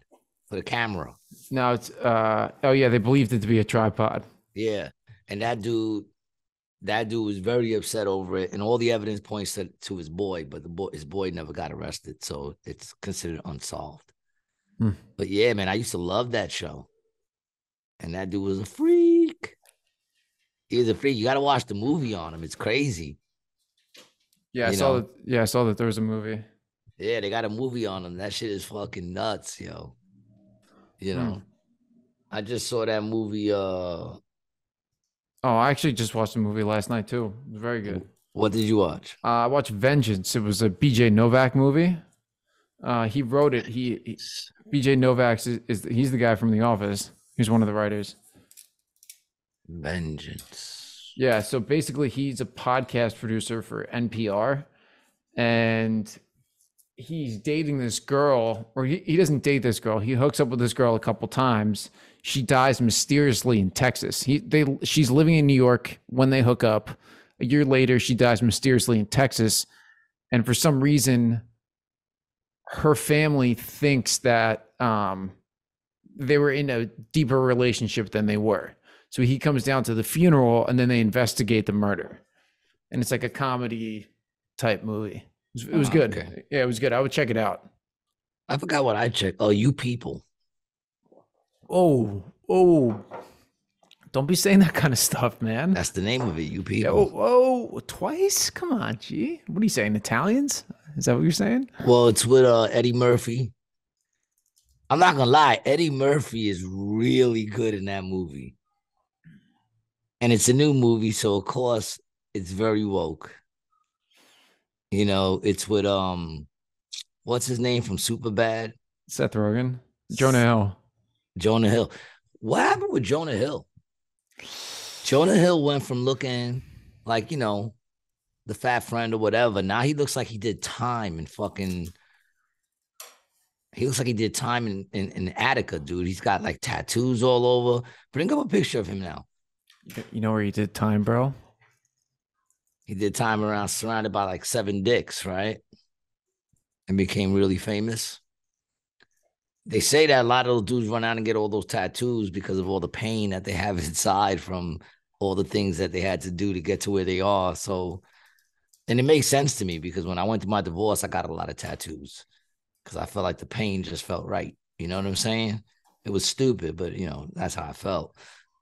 for the camera. Now it's. uh Oh yeah, they believed it to be a tripod. Yeah. And that dude, that dude was very upset over it. And all the evidence points to, to his boy, but the boy, his boy never got arrested. So it's considered unsolved. Hmm. But yeah, man, I used to love that show. And that dude was a freak. He was a freak. You got to watch the movie on him. It's crazy. Yeah, I You saw know? that. Yeah, I saw that there was a movie. Yeah, they got a movie on him. That shit is fucking nuts, yo. You Hmm. know, I just saw that movie. Uh, Oh, I actually just watched the movie last night too. It was very good. what did you watch? Uh, I watched Vengeance. It was a BJ Novak movie. Uh, he wrote it. He, he BJ Novak is, is he's the guy from The Office. He's one of the writers. Vengeance. Yeah, so basically he's a podcast producer for NPR and he's dating this girl or he, he doesn't date this girl. He hooks up with this girl a couple times. She dies mysteriously in Texas. He they she's living in New York when they hook up. A year later she dies mysteriously in Texas and for some reason her family thinks that um, they were in a deeper relationship than they were. So he comes down to the funeral and then they investigate the murder. And it's like a comedy type movie. It was, it was Oh, good. okay. Yeah, it was good. I would check it out. I forgot what I checked. Oh, you people. Oh, oh. Don't be saying that kind of stuff, man. That's the name of it. You Yeah, people. oh, oh, twice? Come on, G. What are you saying? Italians? Is that what you're saying? Well, it's with uh, Eddie Murphy. I'm not gonna lie, Eddie Murphy is really good in that movie. And it's a new movie, so of course it's very woke. You know, it's with um what's his name from Superbad? Seth Rogen, Jonah Hill. Jonah Hill. What happened with Jonah Hill? Jonah Hill went from looking like, you know, the fat friend or whatever. Now he looks like he did time and fucking he looks like he did time in, in, in Attica, dude. He's got like tattoos all over. Bring up a picture of him now. You know where he did time, bro? He did time around surrounded by like seven dicks, right? And became really famous. They say that a lot of those dudes run out and get all those tattoos because of all the pain that they have inside from all the things that they had to do to get to where they are. So, and it makes sense to me because when I went through my divorce, I got a lot of tattoos because I felt like the pain just felt right. You know what I'm saying? It was stupid, but you know, that's how I felt.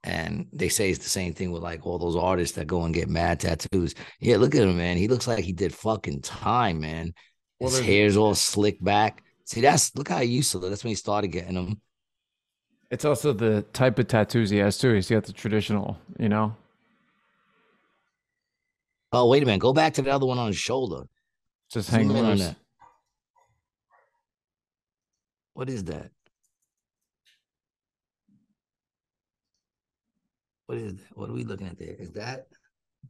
And they say it's the same thing with like all those artists that go and get mad tattoos. Yeah, look at him, man. He looks like he did fucking time, man. His hair's all slicked back. See, that's look how he used to look. That's when he started getting them. It's also the type of tattoos he has too. He's got the traditional, you know. Oh, wait a minute. Go back to the other one on his shoulder. Just hanging on that. What is that? What is that? What are we looking at there? Is that?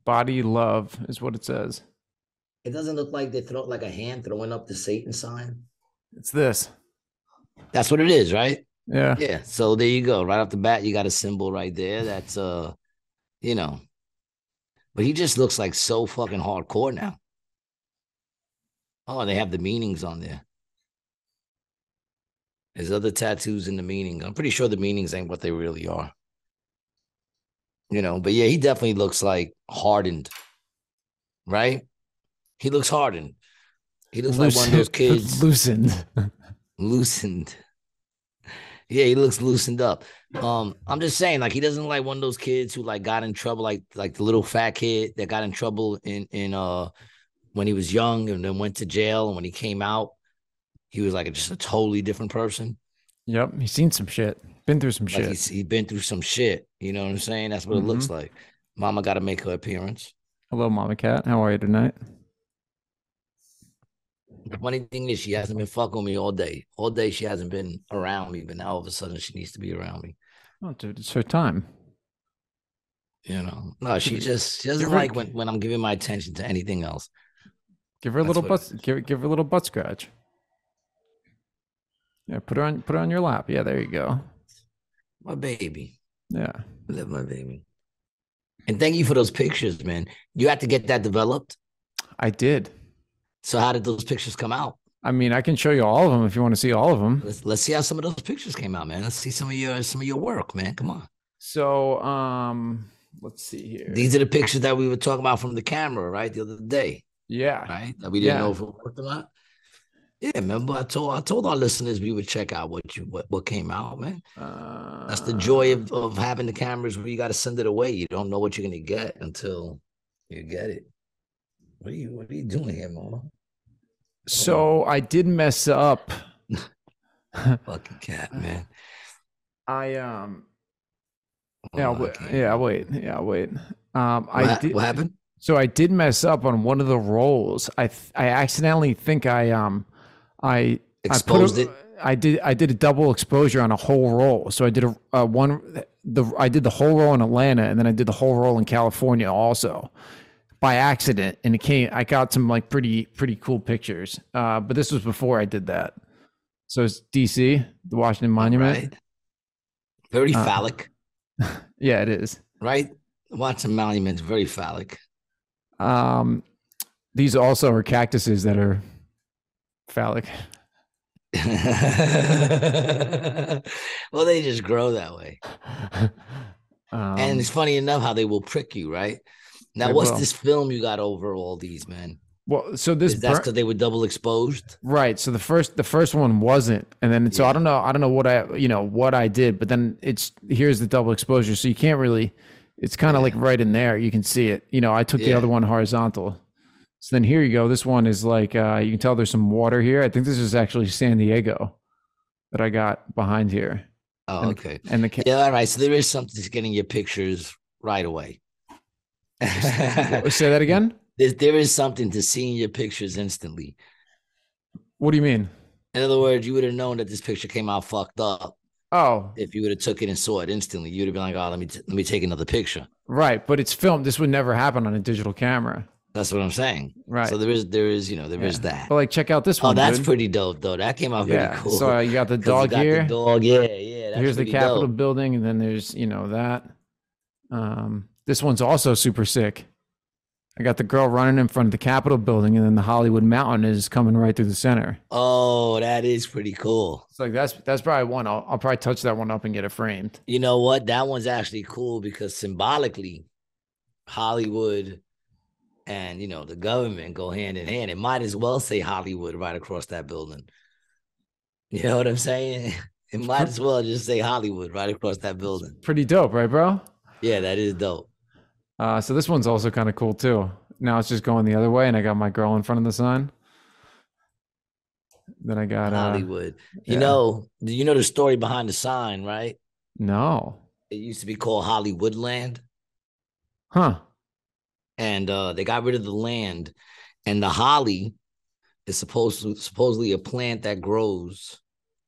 Body love is what it says. It doesn't look like they throw like a hand throwing up the Satan sign. It's this. That's what it is, right? Yeah. Yeah. So there you go. Right off the bat, you got a symbol right there. That's uh, you know. But he just looks like so fucking hardcore now. Oh, they have the meanings on there. There's other tattoos in the meaning. I'm pretty sure the meanings ain't what they really are. You know, but yeah, he definitely looks like hardened, right? He looks hardened. He looks like one of those kids loosened. loosened. Yeah, he looks loosened up. Um, I'm just saying, like, he doesn't look like one of those kids who like got in trouble, like like the little fat kid that got in trouble in in uh when he was young and then went to jail, and when he came out, he was like just a totally different person. Yep. He's seen some shit. Been through some Like shit. he's he's been through some shit. You know what I'm saying? That's what it looks mm-hmm. like. Mama got to make her appearance. Hello, Mama Cat. How are you tonight? The funny thing is, she hasn't been fucking with me all day. All day, she hasn't been around me, but now all of a sudden, she needs to be around me. Oh, dude, it's her time. You know, no, she just she doesn't her- like when, when I'm giving my attention to anything else. Give her a That's little butt. Give, give her a little butt scratch. Yeah, put her on. Put her on your lap. Yeah, there you go. My baby, Yeah. I love my baby. And thank you for those pictures, man. You had to get that developed. I did. So how did those pictures come out? I mean, I can show you all of them if you want to see all of them. Let's let's see how some of those pictures came out, man. Let's see some of your some of your work, man. Come on. So, um, let's see here. These are the pictures that we were talking about from the camera, right? The other day, yeah. right? That we didn't Yeah. know if it worked or not. Yeah, remember I told I told our listeners we would check out what you what, what came out, man. Uh, That's the joy of, of having the cameras where you got to send it away. You don't know what you're gonna get until you get it. What are you What are you doing here, mama? So I did mess up. Fucking cat, man. I um. Oh, Yeah. Wait, yeah. Wait. Yeah. Wait. Um. What, I did. what happened? So I did mess up on one of the rolls. I th- I accidentally think I um I Exposed I it. I did I did a double exposure on a whole roll. So I did a, a one the I did the whole roll in Atlanta and then I did the whole roll in California also by accident and it came I got some like pretty pretty cool pictures. Uh but this was before I did that. So it's DC, the Washington Monument. Right. Very Uh, phallic, Yeah, it is. right? Watson Monument's very phallic. Um, these also are cactuses that are phallic. well, they just grow that way. Um, and it's funny enough how they will prick you, right? Now, what's will. this film you got over all these, man? well, so this Is that's because they were double exposed? Right. So the first the first one wasn't, and then so I don't know I don't know what I you know what I did, but then it's here's the double exposure, so you can't really. It's kind of like right in there. You can see it. You know, I took the other one horizontal. So then here you go. This one is like uh, you can tell there's some water here. I think this is actually San Diego that I got behind here, Oh, And- okay. and the ca- Yeah, all right. So there is something to getting your pictures right away. say that again. There, there is something to seeing your pictures instantly. What do you mean? In other words, you would have known that this picture came out fucked up Oh, if you would have took it and saw it instantly. You'd have been like, "Oh, let me t- let me take another picture." right. But it's filmed. This would never happen on a digital camera. That's what I'm saying. Right. So there is there is you know there is Yeah. that. But like, check out this Oh, one. that's dude. pretty dope though. That came out Yeah. pretty cool. So uh, you got the dog got the here. dog, yeah, yeah. Here's the Capitol dope. building, and then there's you know that. Um, this one's also super sick. I got the girl running in front of the Capitol building, and then the Hollywood Mountain is coming right through the center. Oh, that is pretty cool. It's like that's that's probably one. I'll, I'll probably touch that one up and get it framed. You know what? That one's actually cool because symbolically, Hollywood and you know the government go hand in hand. It might as well say Hollywood right across that building. You know what I'm saying? It might as well just say Hollywood right across that building. Pretty dope, right, bro? Yeah, that is dope. Uh, so this one's also kind of cool too. Now it's just going the other way, and I got my girl in front of the sign. Then I got uh, Hollywood. You yeah. know, you know the story behind the sign, right? no, It used to be called Hollywoodland. huh? And uh, they got rid of the land. And the holly is supposed to supposedly a plant that grows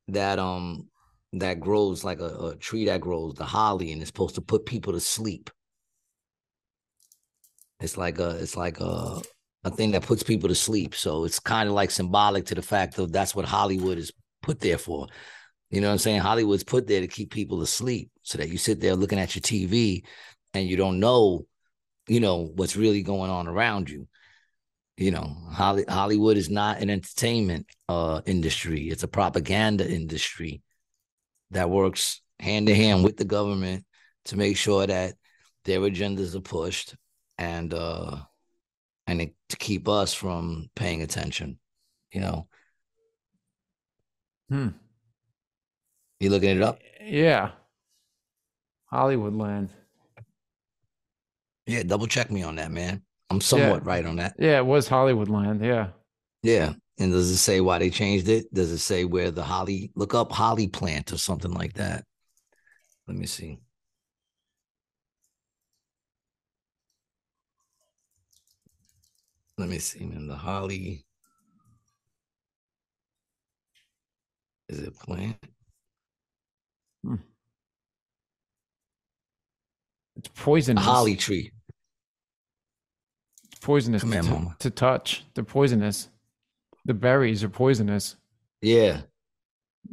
that um that grows like a, a tree that grows the holly and it's supposed to put people to sleep. It's like a it's like a a thing that puts people to sleep. So it's kind of like symbolic to the fact of that's what Hollywood is put there for. You know what I'm saying? Hollywood's put there to keep people asleep so that you sit there looking at your TV and you don't know you know what's really going on around you you know hollywood is not an entertainment uh industry it's a propaganda industry that works hand in hand with the government to make sure that their agendas are pushed and uh and it, to keep us from paying attention you know Hmm. you looking it up Yeah. Hollywood land. Yeah double check me on that man i'm somewhat right on that Yeah, it was Hollywood land. Yeah. Yeah. And does it say why they changed it? Does it say where the holly look up holly plant or something like that? Let me see. Let me see, man. The holly is it a plant? Hmm. It's A poisonous. holly tree. Poisonous Come to, here, mama. to touch. They're poisonous. The berries are poisonous. Yeah.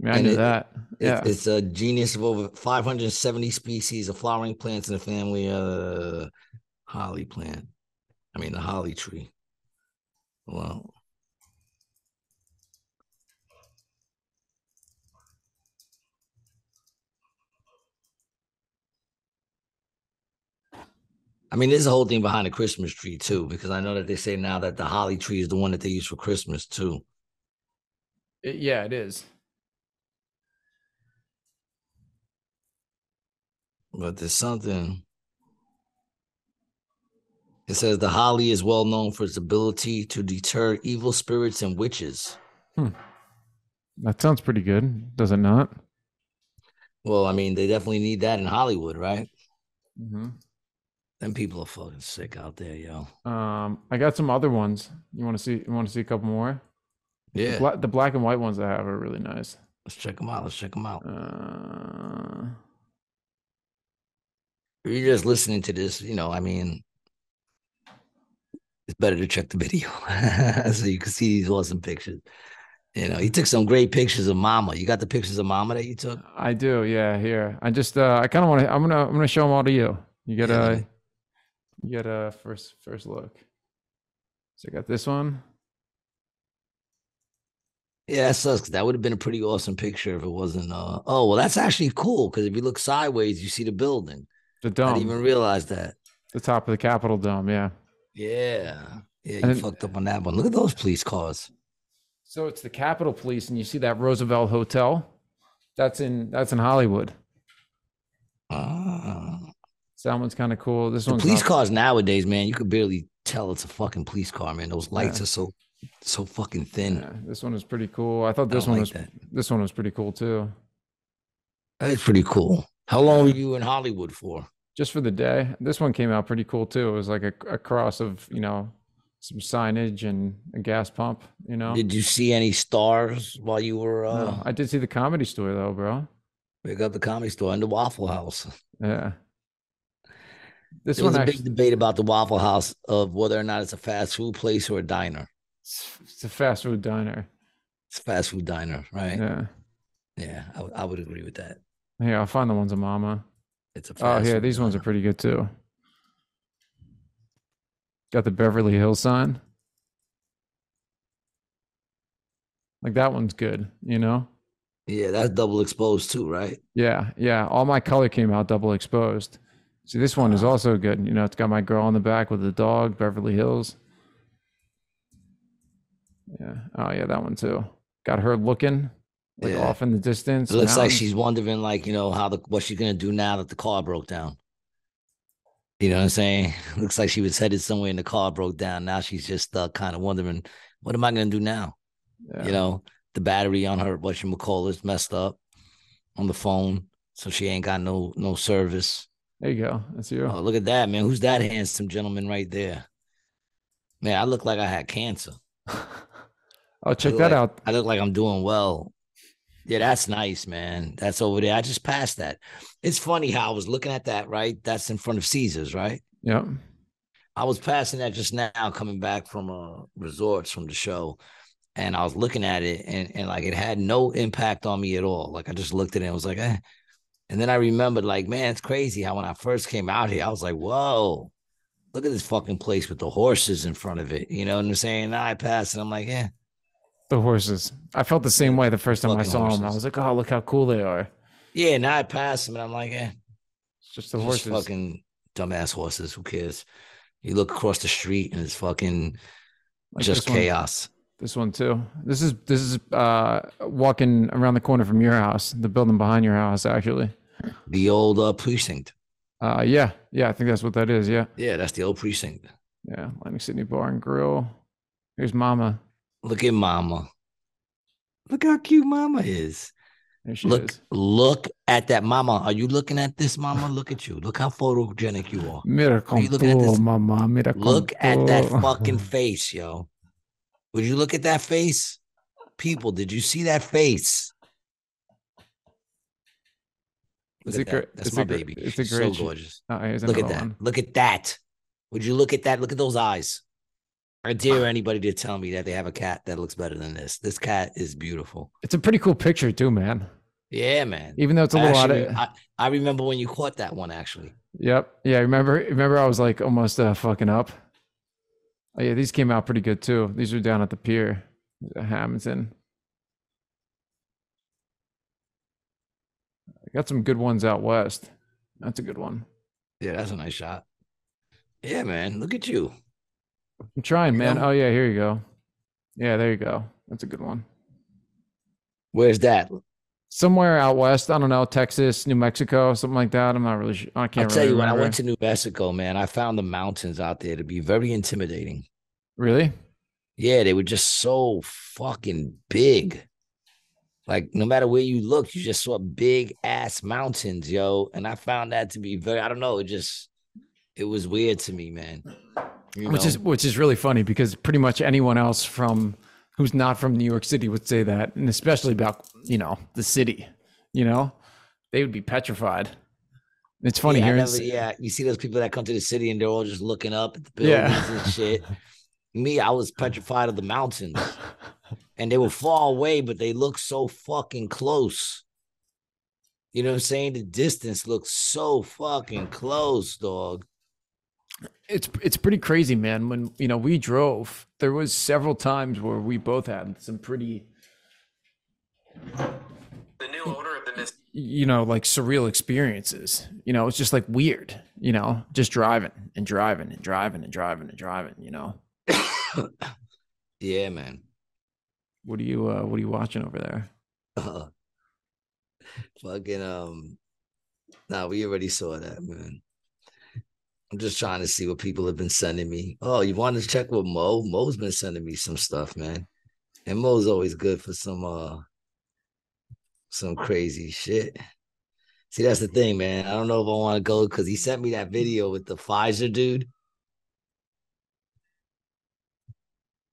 Yeah, I And knew it- that. Yeah. It's, it's a genus of over 570 species of flowering plants in the family uh holly plant. I mean the holly tree. Well, I mean, there's a whole thing behind the Christmas tree too, because I know that they say now that the holly tree is the one that they use for Christmas too. It- yeah, it is. But there's something. It says the holly is well known for its ability to deter evil spirits and witches. That sounds pretty good. Does it not? Well, I mean, they definitely need that in Hollywood, right? hmm Them people are fucking sick out there, yo. Um, I got some other ones. You want to see? You want to see a couple more? Yeah, The, bla- the black and white ones I have are really nice. let's check them out. Let's check them out. Uh, If you're just listening to this, you know, I mean, it's better to check the video so you can see these awesome pictures. You know, he took some great pictures of Mama. You got the pictures of Mama that you took? I do. Yeah. Here, I just. Uh, I kind of want to. I'm gonna. I'm gonna show them all to you. You get Yeah, You get a first first look. So I got this one. Yeah, that sucks. That would have been a pretty awesome picture if it wasn't. Uh, oh, well, that's actually cool because if you look sideways, you see the building. The dome. I didn't even realize that. the top of the Capitol dome. Yeah. Yeah, yeah, you then- fucked up on that one. Look at those police cars. So it's the Capitol Police, and you see that Roosevelt Hotel. That's in that's in Hollywood. Ah. So that one's kind of cool. This one's police not- cars nowadays, man, you could barely tell it's a fucking police car, man. Those lights Yeah. are so so fucking thin. Yeah, this one is pretty cool. I thought this don't one like was that. this one was pretty cool too. That's pretty cool. How long were you in Hollywood for? Just for the day. This one came out pretty cool too. It was like a, a cross of you know some signage and a gas pump. You know. Did you see any stars while you were uh No, I did see the comedy store though, bro. pick up the comedy store and the Waffle House? Yeah. This There was one a big debate about the Waffle House of whether or not it's a fast food place or a diner. it's a fast food diner. It's a fast food diner, right? Yeah, Yeah. I, would- I would agree with that. Yeah, I'll find the ones of Mama. It's a oh, fast. Oh, yeah, these ones are pretty good too. Got the Beverly Hills sign. Like that one's good, you know? Yeah, that's double exposed too, right? Yeah, yeah. All my color came out double exposed. See, this one is also good. You know, it's got my girl on the back with the dog, Beverly Hills. Yeah. Oh, yeah, that one too. Got her looking like Yeah. off in the distance. It looks like she's wondering, like, you know, how the what she's gonna do now that the car broke down. You know what I'm saying? Looks like she was headed somewhere and the car broke down. Now she's just uh, kind of wondering, what am I gonna do now? Yeah. You know, the battery on her what you call is messed up on the phone, so she ain't got no no service. There you go. That's you. Oh, look at that, man. Who's that handsome gentleman right there? Man, I look like I had cancer. oh, check that like- out. I look like I'm doing well. Yeah, that's nice, man. That's over there. I just passed that. It's funny how I was looking at that, right? That's in front of Caesars, right? Yeah. I was passing that just now, coming back from uh resorts from the show, and I was looking at it, and and like it had no impact on me at all. Like I just looked at it and was like, eh. And then I remembered, like, man, it's crazy how when I first came out here, I was like, whoa, look at this fucking place with the horses in front of it. You know what I'm saying? Now I passed, and I'm like, yeah. The horses. I felt the same way the first time I Fucking saw them. I was like, oh, look how cool they are. Yeah, now I passed them, and I'm like, yeah. It's just the Just horses. fucking dumbass horses. Who cares? You look across the street and it's fucking Like just chaos. one. This one too. This is this is uh walking around the corner from your house, the building behind your house, actually. The old uh, precinct. Uh yeah, yeah, I think that's what that is. Yeah. Yeah, that's the old precinct. Yeah. Atlantic City Bar and Grill. Here's Mama. Look at Mama. Look how cute Mama is. Look, is. look at that, Mama. Are you looking at this, Mama? Look at you. Look how photogenic you are. Mira Are you looking at this? Mama. Mira con Look at that fucking face, yo. Would you look at that face? People, did you see that face? Is Look great? that. That's It's my a baby. it's a great so gorgeous. Oh, Look at that. one. Look at that. Would you look at that? Look at those eyes. I dare anybody to tell me that they have a cat that looks better than this. This cat is beautiful. It's a pretty cool picture too, man. Yeah, man. Even though it's a little out of I, I remember when you caught that one actually. Yep. Yeah, remember remember I was like almost uh, fucking up. Oh yeah, these came out pretty good too. These are down at the pier. at Hamilton. Got some good ones out west. That's a good one. Yeah, that's a nice shot. Yeah, man. Look at you. I'm trying, man. Oh yeah, here you go. Yeah, there you go. That's a good one. Where's that? Somewhere out west, I don't know, Texas, New Mexico, something like that. I'm not really sure. I I'll can't tell really you, when I went to New Mexico, man, I found the mountains out there to be very intimidating. Really? Yeah, they were just so fucking big. Like no matter where you looked, you just saw big ass mountains, yo. And I found that to be very, I don't know, it just it was weird to me, man. You which is which is really funny because pretty much anyone else from who's not from New York City would say that, and especially about you know the city, you know, they would be petrified. It's funny yeah, hearing. never- yeah, you see those people that come to the city and they're all just looking up at the Yeah. buildings and shit. Me, I was petrified of the mountains. and they were far away, but they look so fucking close. You know what I'm saying? The distance looks so fucking close, dog. It's it's pretty crazy, man. When you know we drove, there was several times where we both had some pretty The new owner of the Nis- you know, like surreal experiences. You know, it's just like weird, you know, just driving and driving and driving and driving and driving, you know. Yeah, man. What are you uh what are you watching over there? Uh, fucking um nah, we already saw that, man. I'm just trying to see what people have been sending me. Oh, you want to check with Mo? Mo's been sending me some stuff, man. And Mo's always good for some uh some crazy shit. See, that's the thing, man. I don't know if I want to go because he sent me that video with the Pfizer dude.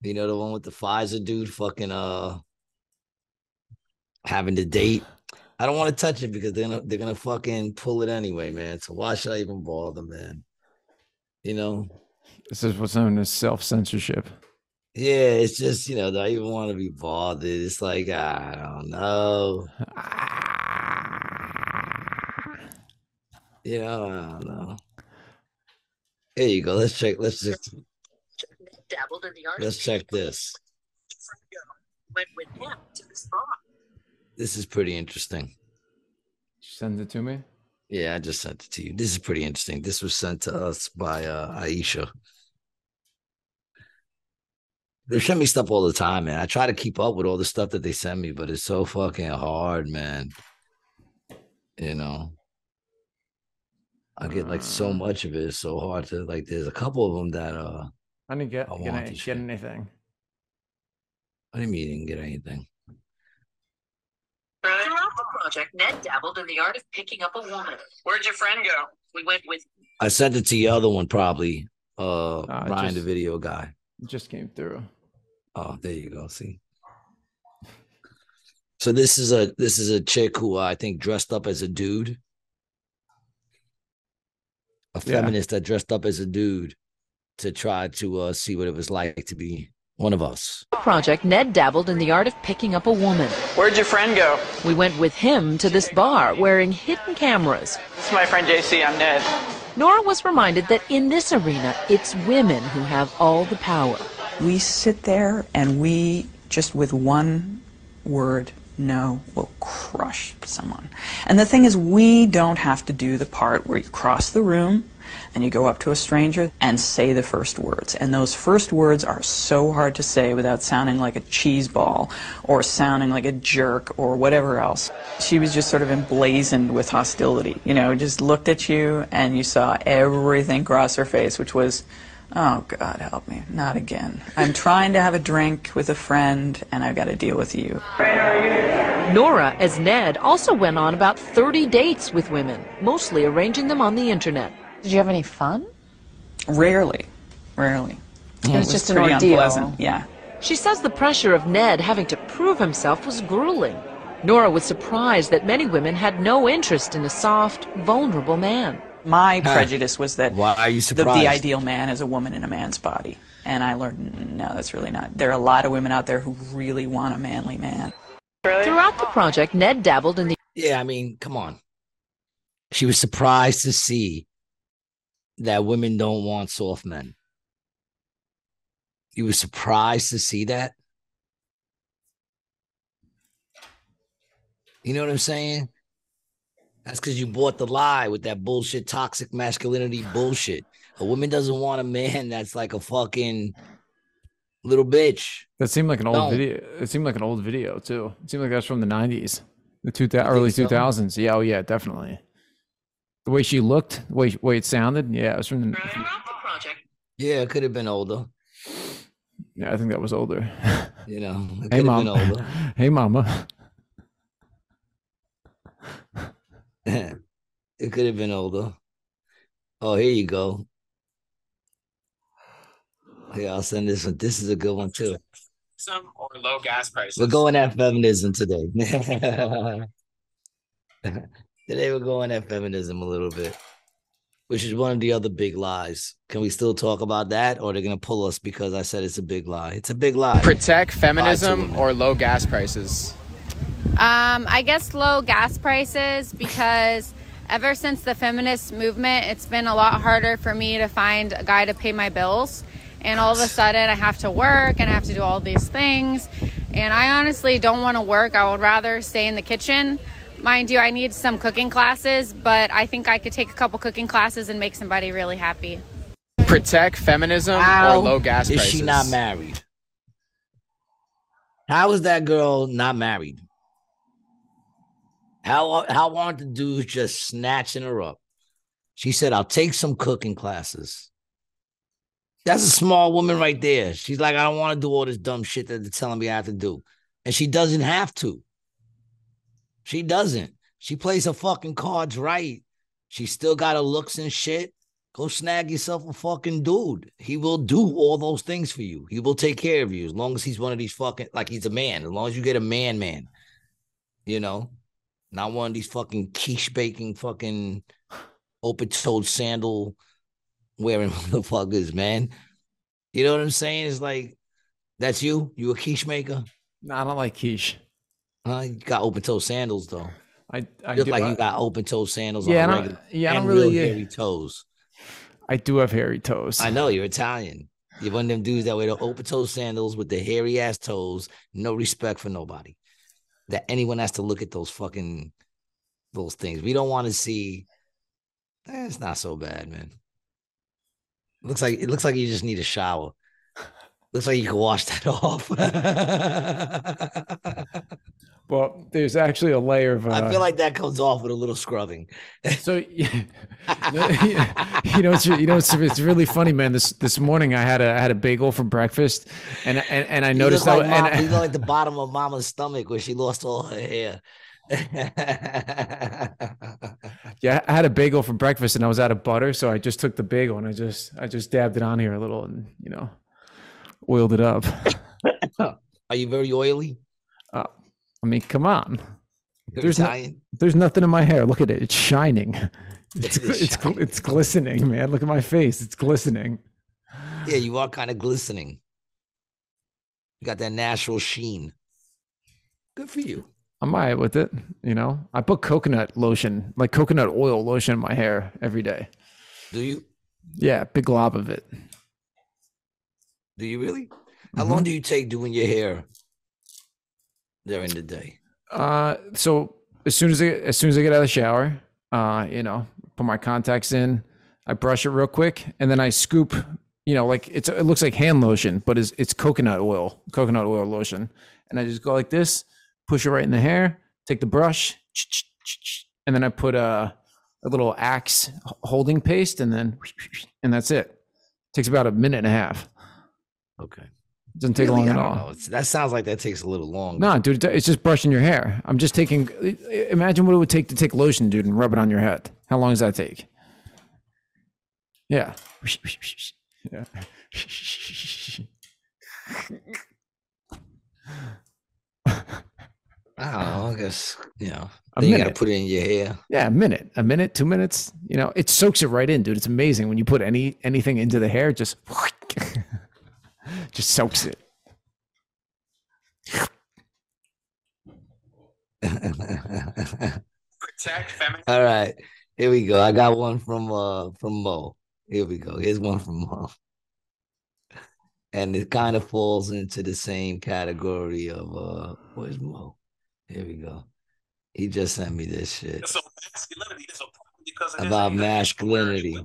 You know the one with the Pfizer dude fucking uh having the date. I don't want to touch it because they're gonna they're gonna fucking pull it anyway, man. So why should I even bother, man? You know? This is what's known as self censorship. Yeah, it's just you know, do I even want to be bothered? It's like I don't know. You know, I don't know. Here you go. Let's check. Let's just dabbled in the art. let's check this. Went with him to the spa. This is pretty interesting. Send it to me. Yeah, I just sent it to you. This is pretty interesting. This was sent to us by uh, Aisha. They send me stuff all the time, man. I try to keep up with all the stuff that they send me, but it's so fucking hard, man. You know, I get like so much of it. It's so hard to like. There's a couple of them that uh, I didn't get I get, any, get anything. I didn't mean you didn't get anything. Throughout the project, Ned dabbled in the art of picking up a woman. Where'd your friend go? We went with I sent it to the other one, probably. Uh, Uh, Ryan, the video guy. Just came through. Oh, there you go. See. So this is a this is a chick who uh, I think dressed up as a dude. A Yeah. feminist that dressed up as a dude to try to uh, see what it was like to be one of us. project, Ned dabbled in the art of picking up a woman. Where'd your friend go? We went with him to this bar wearing hidden cameras. This is my friend JC. I'm Ned. Nora was reminded that in this arena, it's women who have all the power. We sit there and we just with one word, no, will crush someone. And the thing is, we don't have to do the part where you cross the room and you go up to a stranger and say the first words. And those first words are so hard to say without sounding like a cheese ball or sounding like a jerk or whatever else. She was just sort of emblazoned with hostility. You know, just looked at you and you saw everything cross her face, which was, oh, God help me, not again. I'm trying to have a drink with a friend and I've got to deal with you. Nora, as Ned, also went on about 30 dates with women, mostly arranging them on the internet. Did you have any fun? Rarely, rarely. It was just an pretty ordeal. unpleasant, Yeah. She says the pressure of Ned having to prove himself was grueling. Nora was surprised that many women had no interest in a soft, vulnerable man. My Huh. prejudice was that Why are you the, surprised? the ideal man is a woman in a man's body. And I learned, no, that's really not. There are a lot of women out there who really want a manly man. Really? Throughout the project, Ned dabbled in the Yeah, I mean, come on. She was surprised to see that women don't want soft men. You were surprised to see that? You know what I'm saying? That's because you bought the lie with that bullshit, toxic masculinity bullshit. A woman doesn't want a man that's like a fucking little bitch. That seemed like an old No. video. It seemed like an old video too. It seemed like that's from the '90s, the two early so? 2000s. Yeah, oh yeah, definitely. The way she looked, the way way it sounded. Yeah, it was from the. throughout the project. Yeah, it could have been older. Yeah, I think that was older. You know, it hey could have mom. been older. hey mama. it could have been older. Oh, here you go. Yeah, I'll send this one. This is a good one too. Some or low gas prices. We're going at feminism today. Today we're going at feminism a little bit, which is one of the other big lies. Can we still talk about that, or they're gonna pull us because I said it's a big lie? It's a big lie. Protect feminism women. or low gas prices? Um, I guess low gas prices because ever since the feminist movement, it's been a lot harder for me to find a guy to pay my bills. And all of a sudden, I have to work and I have to do all these things. And I honestly don't want to work. I would rather stay in the kitchen. Mind you, I need some cooking classes, but I think I could take a couple cooking classes and make somebody really happy. Protect feminism How or low gas is prices. she not married? How is that girl not married? How how aren't the dudes just snatching her up? She said, "I'll take some cooking classes." That's a small woman right there. She's like, "I don't want to do all this dumb shit that they're telling me I have to do," and she doesn't have to. She doesn't. She plays her fucking cards right. She still got her looks and shit. Go snag yourself a fucking dude. He will do all those things for you. He will take care of you as long as he's one of these fucking like he's a man. As long as you get a man, man. You know, not one of these fucking quiche baking fucking open toed sandal wearing motherfuckers, man. You know what I'm saying? It's like that's you. You a quiche maker? No, I don't like quiche. Uh, you got open toe sandals though. I, I look do- like I- you got open toe sandals. Yeah, I on don't- regular, yeah, I don't really- real hairy toes. I do have hairy toes. I know you're Italian. You're one of them dudes that wear the open toe sandals with the hairy ass toes. No respect for nobody. That anyone has to look at those fucking those things. We don't want to see. Eh, it's not so bad, man. Looks like it looks like you just need a shower. Looks like you can wash that off. Well, there's actually a layer of. Uh, I feel like that comes off with a little scrubbing. So you know, it's you know it's, it's really funny, man. This this morning I had a I had a bagel for breakfast, and and, and I noticed that. like, mom, and, you look like the bottom of mama's stomach where she lost all her hair. yeah, I had a bagel for breakfast, and I was out of butter, so I just took the bagel and I just I just dabbed it on here a little, and you know, oiled it up. Are you very oily? I mean, come on. You're There's no, there's nothing in my hair. Look at it; it's shining. It's It is it's, it's glistening, man. Look at my face; it's glistening. Yeah, you are kind of glistening. You got that natural sheen. Good for you. I'm alright with it. You know, I put coconut lotion, like coconut oil lotion in my hair every day. Do you? Yeah, big glob of it. Do you really? How Mm-hmm. long do you take doing your hair during the day? Uh, so as soon as I as soon as I get out of the shower, uh, you know, put my contacts in, I brush it real quick, and then I scoop. You know, like it's it looks like hand lotion, but it's it's coconut oil, coconut oil lotion, and I just go like this, push it right in the hair, take the brush, and then I put a a little axe holding paste, and then and that's it. Takes about a minute and a half. Okay. Doesn't take Really? long at all. That sounds like that takes a little long. No, dude, it's just brushing your hair. I'm just taking. Imagine what it would take to take lotion, dude, and rub it on your head. How long does that take? Yeah. Yeah. I don't know. I guess you know. A Then you got to minute. put it in your hair. Yeah, a minute, a minute, two minutes. You know, it soaks it right in, dude. It's amazing when you put any anything into the hair, just just soaks it. Protect feminine. All right, here we go. I got one from uh from Mo. Here we go. Here's one from Mo. And it kind of falls into the same category of uh where's Mo? Here we go. He just sent me this shit So masculinity is a problem because about a- masculinity.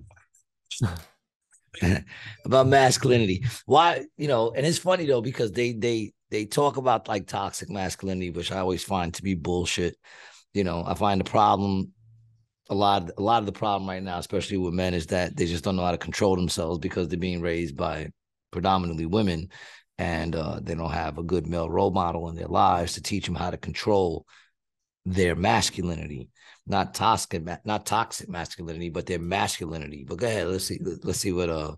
about masculinity. Why, you know, and it's funny though, because they they they talk about like toxic masculinity, which I always find to be bullshit. You know, I find the problem a lot a lot of the problem right now, especially with men, is that they just don't know how to control themselves because they're being raised by predominantly women and uh, they don't have a good male role model in their lives to teach them how to control their masculinity not toxic not toxic masculinity but their masculinity. But go ahead let's see let's see what uh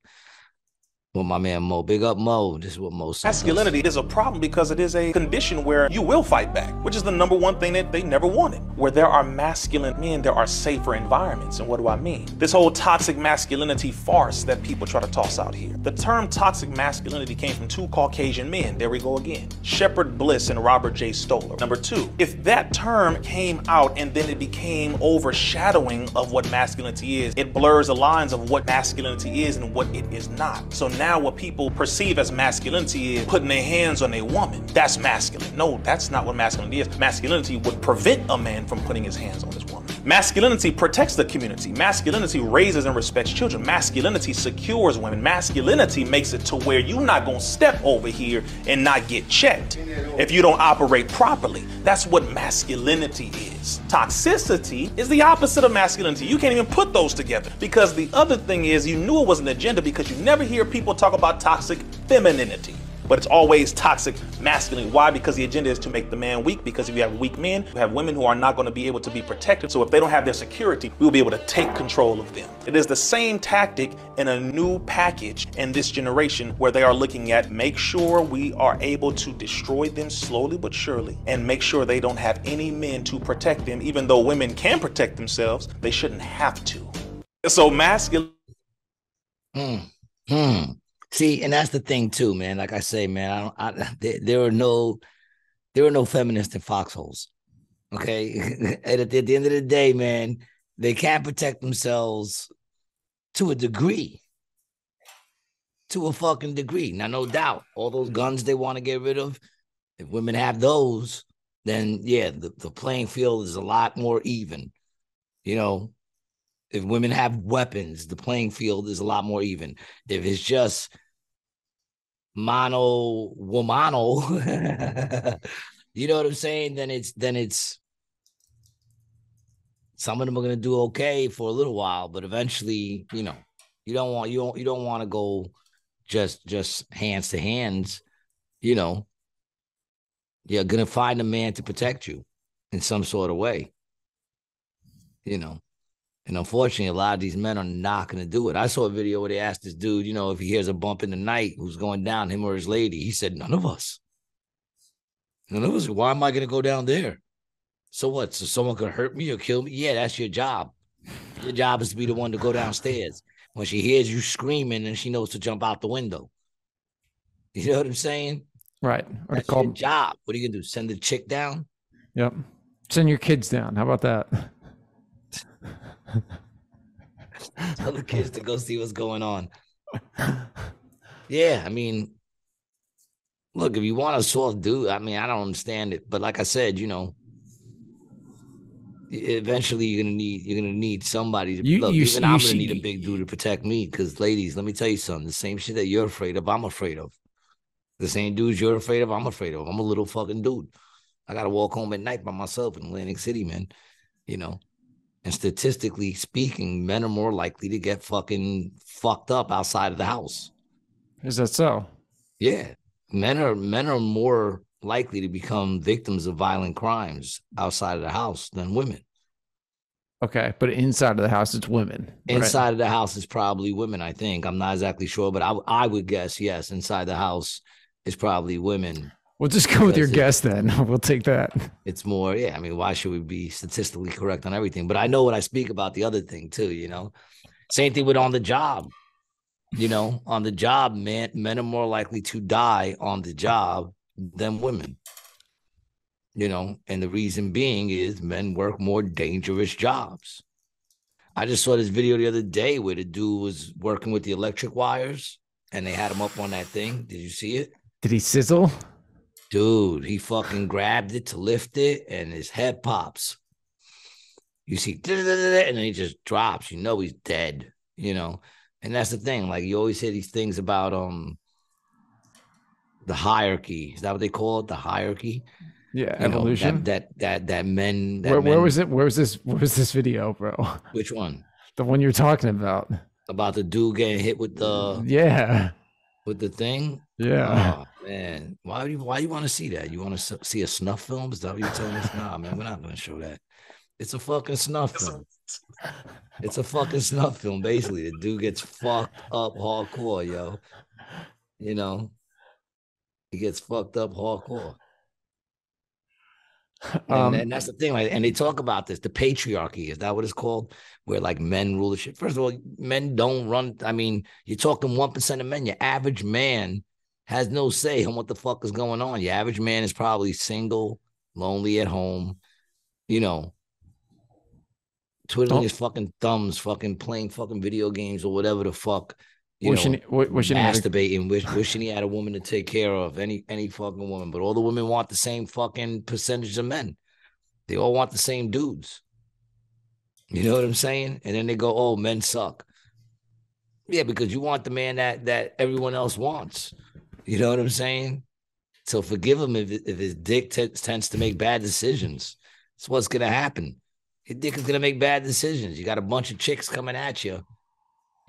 what my man mo big up mo this is what mo said Masculinity is a problem because it is a condition where you will fight back, which is the number one thing that they never wanted. Where there are masculine men, there are safer environments. And what do I mean? This whole toxic masculinity farce that people try to toss out here. The term toxic masculinity came from two Caucasian men. There we go again Shepherd Bliss and Robert J. Stoller. Number two, if that term came out and then it became overshadowing of what masculinity is, it blurs the lines of what masculinity is and what it is not. So now what people perceive as masculinity is putting their hands on a woman. That's masculine. No, that's not what masculinity is. Masculinity would prevent a man from putting his hands on his woman. Masculinity protects the community. Masculinity raises and respects children. Masculinity secures women. Masculinity makes it to where you're not gonna step over here and not get checked if you don't operate properly. That's what masculinity is. Toxicity is the opposite of masculinity. You can't even put those together because the other thing is you knew it was an agenda because you never hear people talk about toxic femininity. But it's always toxic masculinity. Why? Because the agenda is to make the man weak. Because if you have weak men, you have women who are not going to be able to be protected. So if they don't have their security, we will be able to take control of them. It is the same tactic in a new package in this generation where they are looking at make sure we are able to destroy them slowly but surely and make sure they don't have any men to protect them. Even though women can protect themselves, they shouldn't have to. So masculine. Hmm. Hmm. See, and that's the thing too, man. Like I say, man, I don't. I, there, there are no, there are no feminists in foxholes. Okay, at the, at the end of the day, man, they can't protect themselves to a degree. To a fucking degree. Now, no doubt, all those guns they want to get rid of, if women have those, then yeah, the, the playing field is a lot more even. You know, if women have weapons, the playing field is a lot more even. If it's just mono womano, you know what I'm saying? Then it's then it's some of them are gonna do okay for a little while, but eventually, you know, you don't want you don't you don't want to go just just hands to hands, you know. You're gonna find a man to protect you in some sort of way. You know. And unfortunately, a lot of these men are not going to do it. I saw a video where they asked this dude, you know, if he hears a bump in the night, who's going down, him or his lady. He said, none of us. None of us. Why am I going to go down there? So what? So someone could hurt me or kill me? Yeah, that's your job. Your job is to be the one to go downstairs. When she hears you screaming and she knows to jump out the window. You know what I'm saying? Right. Or That's call your job. What are you gonna do? Send the chick down? Yep. Send your kids down. How about that? Tell the kids to go see what's going on. Yeah, I mean, look, if you want a soft dude, I mean, I don't understand it, but like I said, you know, eventually you're gonna need you're gonna need somebody to You- look. you even see- I'm you gonna need a big dude to protect me. Because, ladies, let me tell you something: the same shit that you're afraid of, I'm afraid of. The same dudes you're afraid of, I'm afraid of. I'm a little fucking dude. I gotta walk home at night by myself in Atlantic City, man. You know. And statistically speaking, men are more likely to get fucking fucked up outside of the house. Is that so? Yeah. Men are men are more likely to become victims of violent crimes outside of the house than women. Okay, but inside of the house, it's women. right? Inside of the house is probably women, I think. I'm not exactly sure, but I, I would guess yes. Inside the house is probably women. We'll just go with your because guess then. We'll take that. It's more, yeah. I mean, why should we be statistically correct on everything? But I know when I speak about the other thing too, you know. Same thing with on the job. You know, on the job, men men are more likely to die on the job than women. You know, and the reason being is men work more dangerous jobs. I just saw this video the other day where the dude was working with the electric wires and they had him up on that thing. Did you see it? Did he sizzle? Dude, he fucking grabbed it to lift it and his head pops. You see, and then he just drops. You know he's dead, you know. And that's the thing. Like you always hear these things about um the hierarchy. Is that what they call it? The hierarchy? Yeah, You know, evolution. that, that that that men that where, where was it? Where was this? Where was this video, bro? which one? The one you're talking about. About the dude getting hit with the Yeah. with the thing? Yeah. Oh, man. Why do you why you want to see that? You want to see a snuff film? Is that what you're telling us? Nah, man, we're not gonna show that. It's a fucking snuff film. It's a fucking snuff film, basically. The dude gets fucked up hardcore, yo. You know, he gets fucked up hardcore. And, Um, and that's the thing, like, and they talk about this, the patriarchy, is that what it's called? Where like men rule the shit. First of all, men don't run. I mean, you're talking one percent of men. Your average man has no say on what the fuck is going on. Your average man is probably single, lonely at home, you know, twiddling Don't- his fucking thumbs, fucking playing fucking video games or whatever the fuck, you Wishing know, wishing he a- masturbating, wish, wishing he had a woman to take care of, any any fucking woman. But all the women want the same fucking percentage of men. They all want the same dudes. You know what I'm saying? And then they go, "Oh, men suck." Yeah, because you want the man that that everyone else wants. You know what I'm saying? So forgive him if if his dick t- tends to make bad decisions. That's what's gonna happen. Your dick is gonna make bad decisions. You got a bunch of chicks coming at you.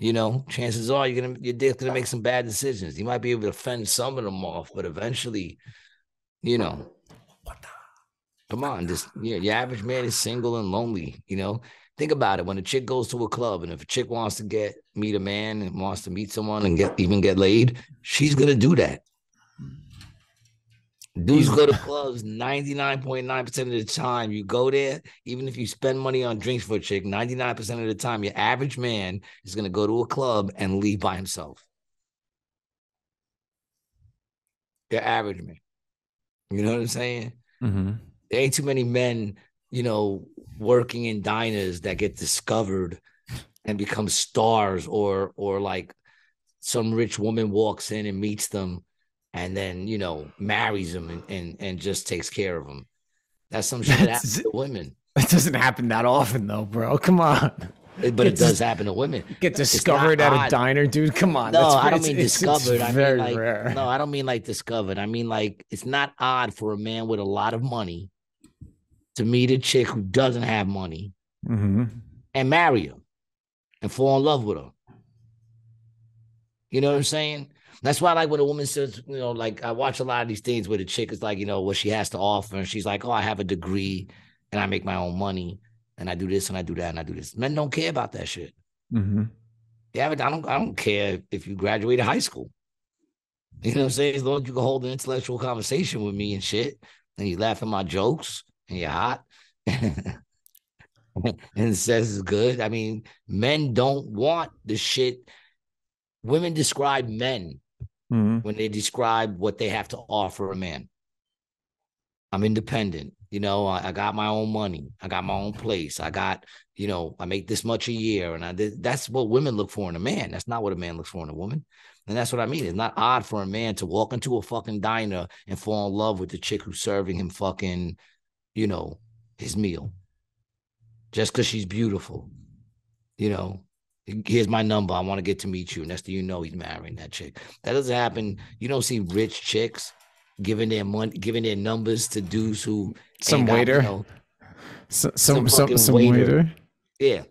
You know, chances are you're gonna your dick's gonna make some bad decisions. You might be able to fend some of them off, but eventually, you know, come on, just yeah, your average man is single and lonely. You know, think about it. When a chick goes to a club, and if a chick wants to get meet a man and wants to meet someone and get even get laid, she's gonna do that. Dudes go to clubs 99.9% of the time. You go there, even if you spend money on drinks for a chick, 99% of the time, your average man is going to go to a club and leave by himself. Your average man. You know what I'm saying? Mm-hmm. There ain't too many men, you know, working in diners that get discovered and become stars or or like some rich woman walks in and meets them and then you know marries them and and, and just takes care of them. That's some shit that happens to women. It doesn't happen that often, though, bro. Come on. It- But it does happen to women. Get discovered at a diner, dude. Come on. No, I don't mean it's- it's discovered. I very mean like rare. no, I don't mean like discovered. I mean like it's not odd for a man with a lot of money to meet a chick who doesn't have money Mm-hmm. and marry her and fall in love with her. You know what I'm saying? That's why, like, when a woman says, you know, like, I watch a lot of these things where the chick is like, you know, what she has to offer, and she's like, oh, I have a degree and I make my own money and I do this and I do that and I do this. Men don't care about that shit. Mm-hmm. Yeah, but I don't, I don't care if you graduated high school. You know what I'm saying? As long as you can hold an intellectual conversation with me and shit, and you laugh at my jokes and you're hot. and says it's good. I mean, men don't want the shit. Women describe men Mm-hmm. when they describe what they have to offer a man. I'm independent. You know, I, I got my own money. I got my own place. I got, you know, I make this much a year. And I did that's what women look for in a man. That's not what a man looks for in a woman. And that's what I mean. It's not odd for a man to walk into a fucking diner and fall in love with the chick who's serving him fucking, you know, his meal. Just because she's beautiful. You know, here's my number. I want to get to meet you. And that's do you know he's marrying that chick. That doesn't happen. You don't see rich chicks giving their money, giving their numbers to dudes who Some got, you waiter. know, So, some some fucking some waiter. yeah.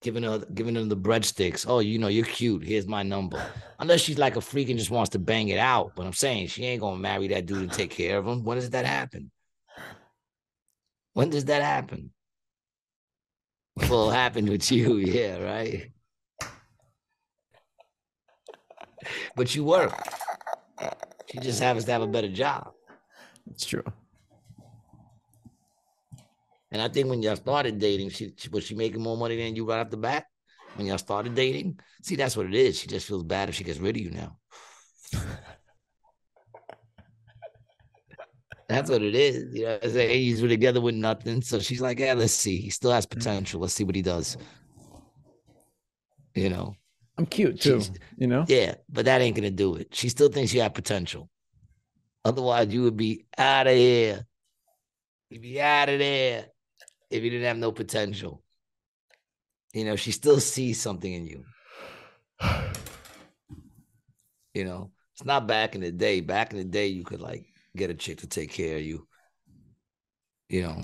Giving her giving them the breadsticks. Oh, you know, you're cute. Here's my number. Unless she's like a freak and just wants to bang it out. But I'm saying she ain't gonna marry that dude and take care of him. When does that happen? When does that happen? Well, it happened with you, yeah, right. But you work. She just happens to have a better job. It's true. And I think when y'all started dating, she, she was she making more money than you right off the bat? When y'all started dating? See, that's what it is. She just feels bad if she gets rid of you now. That's what it is. You know, it's like, hey, he's together with nothing. So she's like, yeah, let's see. He still has mm-hmm. potential. Let's see what he does. You know? I'm cute too. She's- You know. Yeah, but that ain't gonna do it. She still thinks you have potential. Otherwise, you would be out of here. You'd be out of there if you didn't have no potential. You know, she still sees something in you. You know, it's not back in the day. Back in the day, you could like get a chick to take care of you. You know,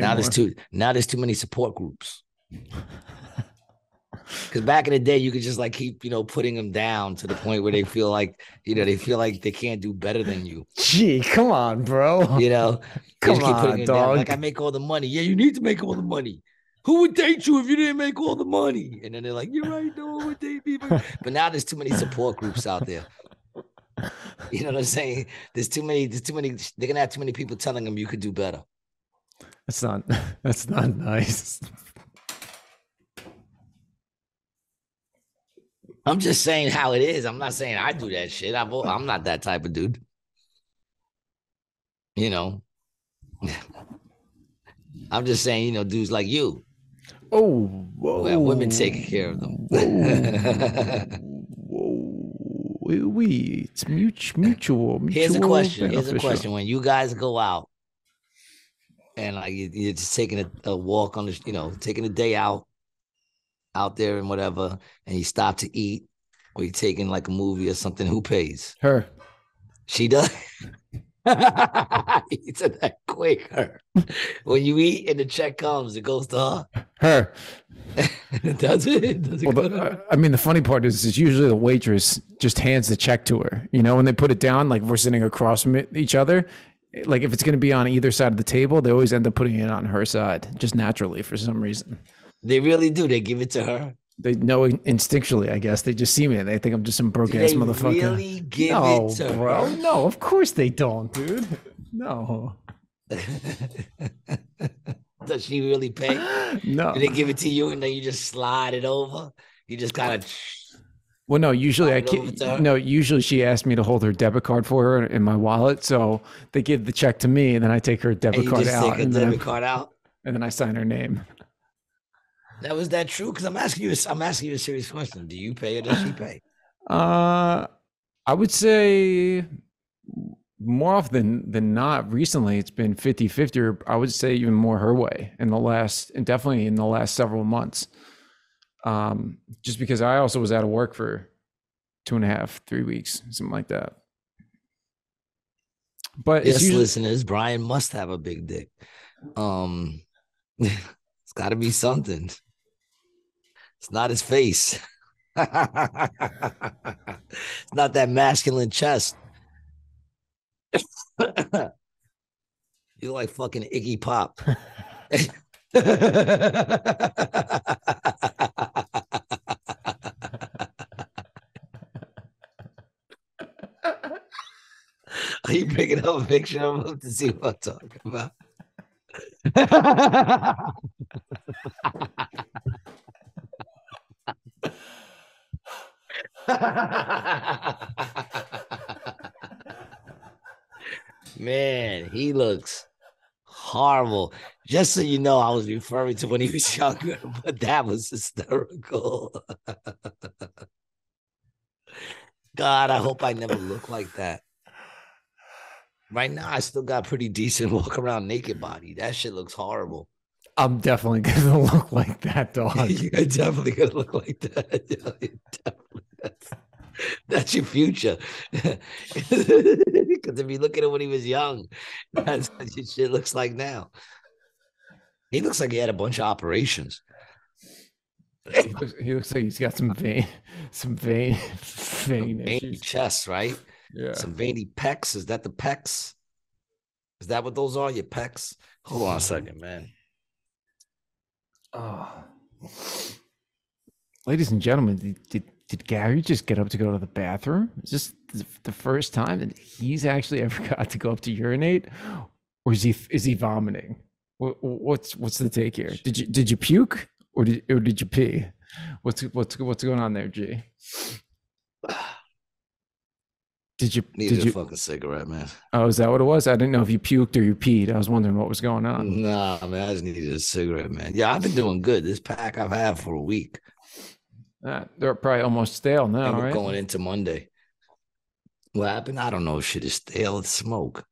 now there's too now there's too many support groups. Because back in the day, you could just like keep, you know, putting them down to the point where they feel like, you know, they feel like they can't do better than you. Gee, come on, bro. You know, Come just keep putting on, dog. Like I make all the money. Yeah, you need to make all the money. Who would date you if you didn't make all the money? And then they're like, "You're right, no one would date me." But now there's too many support groups out there. You know what I'm saying? There's too many. There's too many. They're gonna have too many people telling them you could do better. That's not. That's not nice. I'm just saying how it is. I'm not saying I do that shit. I'm, I'm not that type of dude. You know, I'm just saying, you know, dudes like you. Oh, whoa. Women taking care of them. We, we it's mutual, mutual. Here's a question. Here's a question. When you guys go out and like you- you're just taking a, a walk on the, you know, taking a day out, out there and whatever, and you stop to eat, or you're taking like a movie or something, who pays? Her. She does. he said that quick. Her. When you eat and the check comes, it goes to her. Her. Does it? Does it Well, the? I mean, the funny part is, is usually the waitress just hands the check to her. You know, when they put it down, like we're sitting across from each other. Like if it's going to be on either side of the table, they always end up putting it on her side, just naturally for some reason. They really do. They give it to her. They know instinctually, I guess. They just see me and they think I'm just some broke ass motherfucker. really give no, it to bro. her? No, of course they don't, dude. No. Does she really pay? No. Do they give it to you and then you just slide it over? You just kind of Well, no, usually I Slide it over to her? can't. No, usually she asked me to hold her debit card for her in my wallet. So they give the check to me and then I take her debit and card out. take and, debit card out. and then I sign her name. That was that true? Because I'm asking you. a- I'm asking you a serious question. Do you pay or does she pay? Uh, I would say more often than not recently it's been 50 50 or i would say even more her way in the last and definitely in the last several months um just because i also was out of work for two and a half three weeks something like that but yes, usually listeners, Brian must have a big dick. Um, it's got to be something. It's not his face. it's not that masculine chest. you like fucking Iggy Pop. Are you picking up a picture of him to see what I'm talking about? Man, he looks horrible. Just so you know, I was referring to when he was younger, but that was hysterical. God, I hope I never look like that. Right now, I still got pretty decent walk around naked body. That shit looks horrible. i'm definitely gonna look like that dog You're definitely gonna look like that. Yeah, you're definitely- that's, that's your future. Because if you look at him when he was young, that's what shit looks like now. He looks like he had a bunch of operations. he, looks, he looks like he's got some vein some vein vein Veiny issues chest, right? yeah Some veiny pecs. Is that the pecs? Is that what those are? Your pecs? Hold on a second, man. Oh. Ladies and gentlemen, did, did, did Gary just get up to go to the bathroom? Is this the first time that he's actually ever got to go up to urinate, or is he is he vomiting? What's what's the take here? Did you did you puke or did or did you pee? What's what's what's going on there, G? Did you Need did a fucking cigarette, man. Oh, is that what it was? I didn't know if you puked or you peed. I was wondering what was going on. Nah, man, I just needed a cigarette, man. Yeah, I've been doing good. This pack I've had for a week. Uh, they're probably almost stale now, right? going into Monday. What happened? I don't know. if Shit is stale. It's smoke.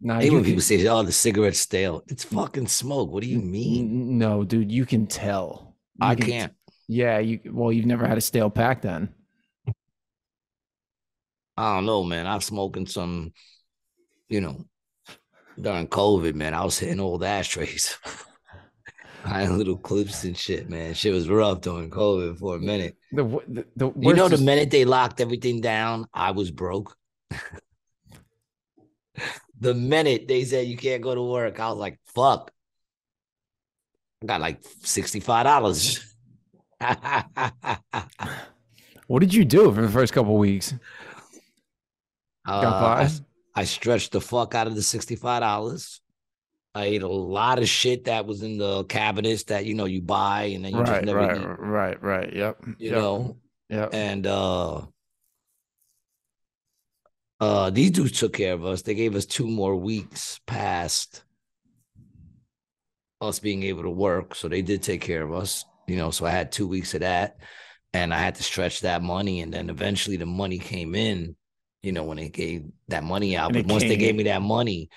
Nah, Even you people say, "Oh, the cigarette's stale," it's fucking smoke. What do you mean? No, dude, you can tell. You I can can't. yeah, you. Well, you've never had a stale pack then. I don't know, man. I'm smoking some, you know, during COVID, man. I was hitting old ashtrays. I had little clips and shit, man. Shit was rough during COVID for a minute. The the, the You know, the is- minute they locked everything down, I was broke. the minute they said you can't go to work, I was like, fuck. I got like $65. What did you do for the first couple weeks? Uh. I, I stretched the fuck out of the $65. I ate a lot of shit that was in the cabinets that you know you buy and then you just Right, never right, eat. right, right. Yep. you yep, know. Yep. And uh uh these dudes took care of us. They gave us two more weeks past us being able to work. So they did take care of us, you know. So I had two weeks of that, and I had to stretch that money, and then eventually the money came in. You know, when they gave that money out, And but once they gave me that money,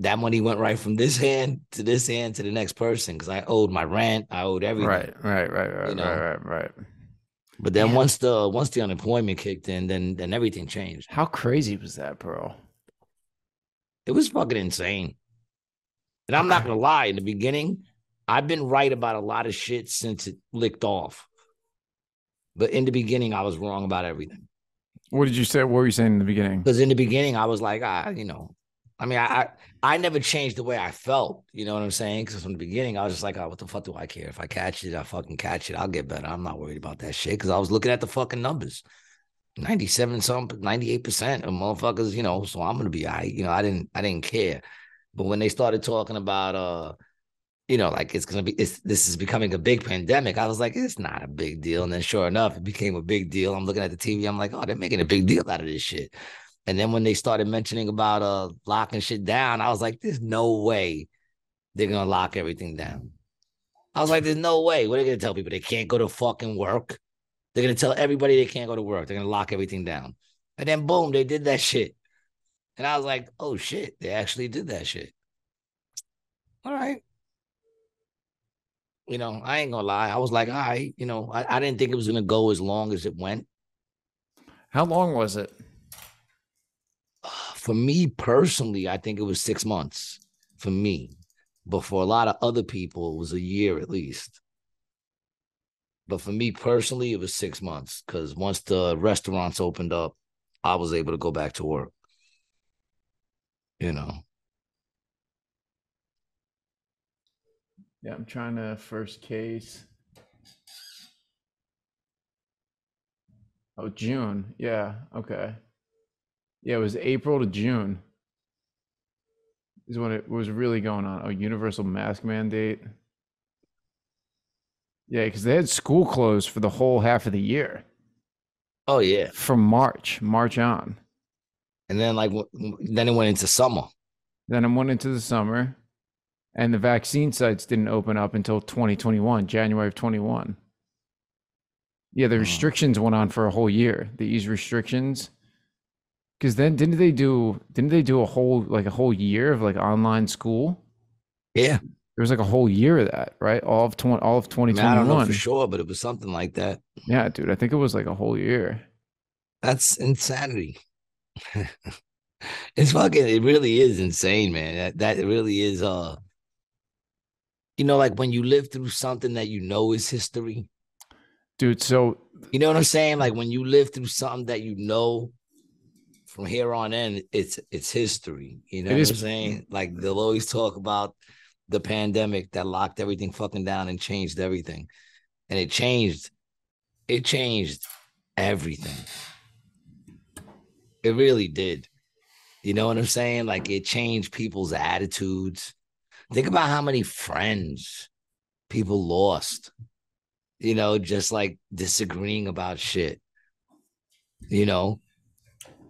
that money went right from this hand to this hand to the next person because I owed my rent, I owed everything. Right, right, right, right, You know? right, right, right. But then once the once the unemployment kicked in, then then everything changed. How crazy was that, bro? It was fucking insane. And I'm not gonna lie, in the beginning, I've been right about a lot of shit since it licked off. But in the beginning, I was wrong about everything. What did you say? What were you saying in the beginning? Because in the beginning, I was like, ah, you know, I mean, I, I I never changed the way I felt. You know what I'm saying? Because from the beginning, I was just like, oh, what the fuck do I care? If I catch it, I fucking catch it. I'll get better. I'm not worried about that shit. Because I was looking at the fucking numbers. 97 some 98% of motherfuckers, you know, so I'm gonna be right. You know, I didn't I didn't care. But when they started talking about uh, you know, like it's gonna be it's this is becoming a big pandemic, I was like, it's not a big deal. And then sure enough, it became a big deal. I'm looking at the TV, I'm like, oh, they're making a big deal out of this shit. And then when they started mentioning about uh locking shit down, I was like, there's no way they're gonna lock everything down. I was like, there's no way. What are they gonna tell people? They can't go to fucking work. They're gonna tell everybody they can't go to work. They're gonna lock everything down. And then boom, they did that shit. And I was like, oh shit, they actually did that shit. All right. You know, I ain't gonna lie. I was like, all right, you know, I, I didn't think it was gonna go as long as it went. How long was it? For me personally, I think it was six months for me. But for a lot of other people, it was a year at least. But for me personally, it was six months because once the restaurants opened up, I was able to go back to work. You know, Yeah, I'm trying to first case. Oh, June. Yeah. Okay. Yeah, it was April to June. Is when it was really going on. Oh, universal mask mandate. Yeah, because they had school closed for the whole half of the year. Oh yeah, from March, March on. And then like then it went into summer. Then it went into the summer, and the vaccine sites didn't open up until 2021, January of 21. Yeah, the hmm. restrictions went on for a whole year. The ease restrictions, because then didn't they do? Didn't they do a whole like a whole year of like online school? Yeah, there was like a whole year of that, right? All of 20, all of I, 2021. I don't know for sure, but it was something like that. Yeah, dude, I think it was like a whole year. That's insanity. it's fucking it really is insane, man. That that really is uh you know, like when you live through something that you know is history. Dude, so you know what I'm saying? Like when you live through something that you know from here on in, it's it's history. You know It what is- I'm saying? Like they'll always talk about the pandemic that locked everything fucking down and changed everything. And it changed, it changed everything. It really did. You know what I'm saying? Like it changed people's attitudes. Think about how many friends people lost, you know, just like disagreeing about shit. You know,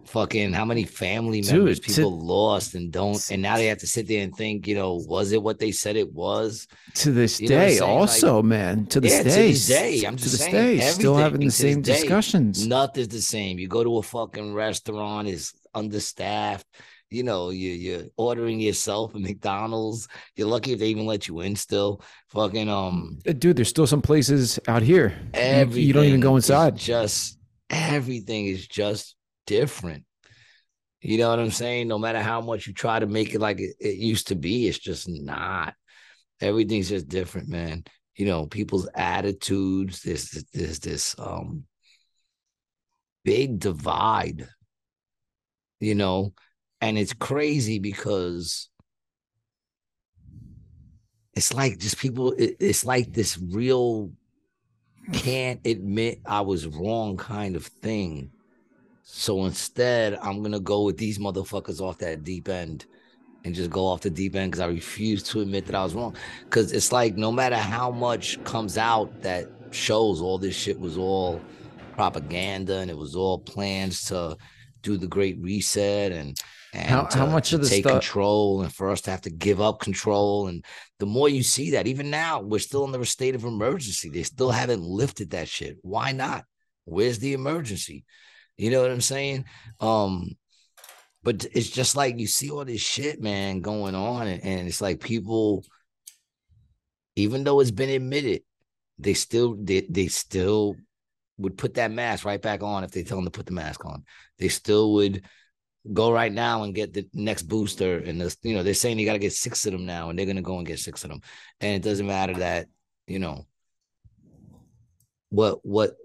fucking how many family members Dude, to- people lost and don't, and now they have to sit there and think, you know, was it what they said it was? To this You day, saying? Like- also, man, to this yeah, day, to this day, I'm to just this saying, day, still having the same day, discussions. Nothing's the same. You go to a fucking restaurant, it's understaffed. You know, you you're ordering yourself at McDonald's. You're lucky if they even let you in. Still, fucking um, Uh, Dude, there's still some places out here. you- everything. You don't even go inside. Just everything is just different. You know what I'm saying? No matter how much you try to make it like it, it used to be, it's just not. Everything's just different, man. You know, people's attitudes. There's there's this um big divide. You know, and it's crazy because it's like just people. It, it's like this real can't admit I was wrong kind of thing. So instead, I'm gonna go with these motherfuckers off that deep end and just go off the deep end because I refuse to admit that I was wrong. Because it's like no matter how much comes out that shows all this shit was all propaganda and it was all plans to do the great reset and and How- how much of the take stuff- control and for us to have to give up control. And the more you see that even now we're still in the state of emergency. They still haven't lifted that shit. Why not? Where's the emergency you know what i'm saying um but it's just like you see all this shit man going on and, it's like people even though it's been admitted they still they, they still would put that mask right back on if they tell them to put the mask on they still would go right now and get the next booster. And this, you know, they're saying you got to get six of them now, and they're gonna go and get six of them. And it doesn't matter that, you know, what what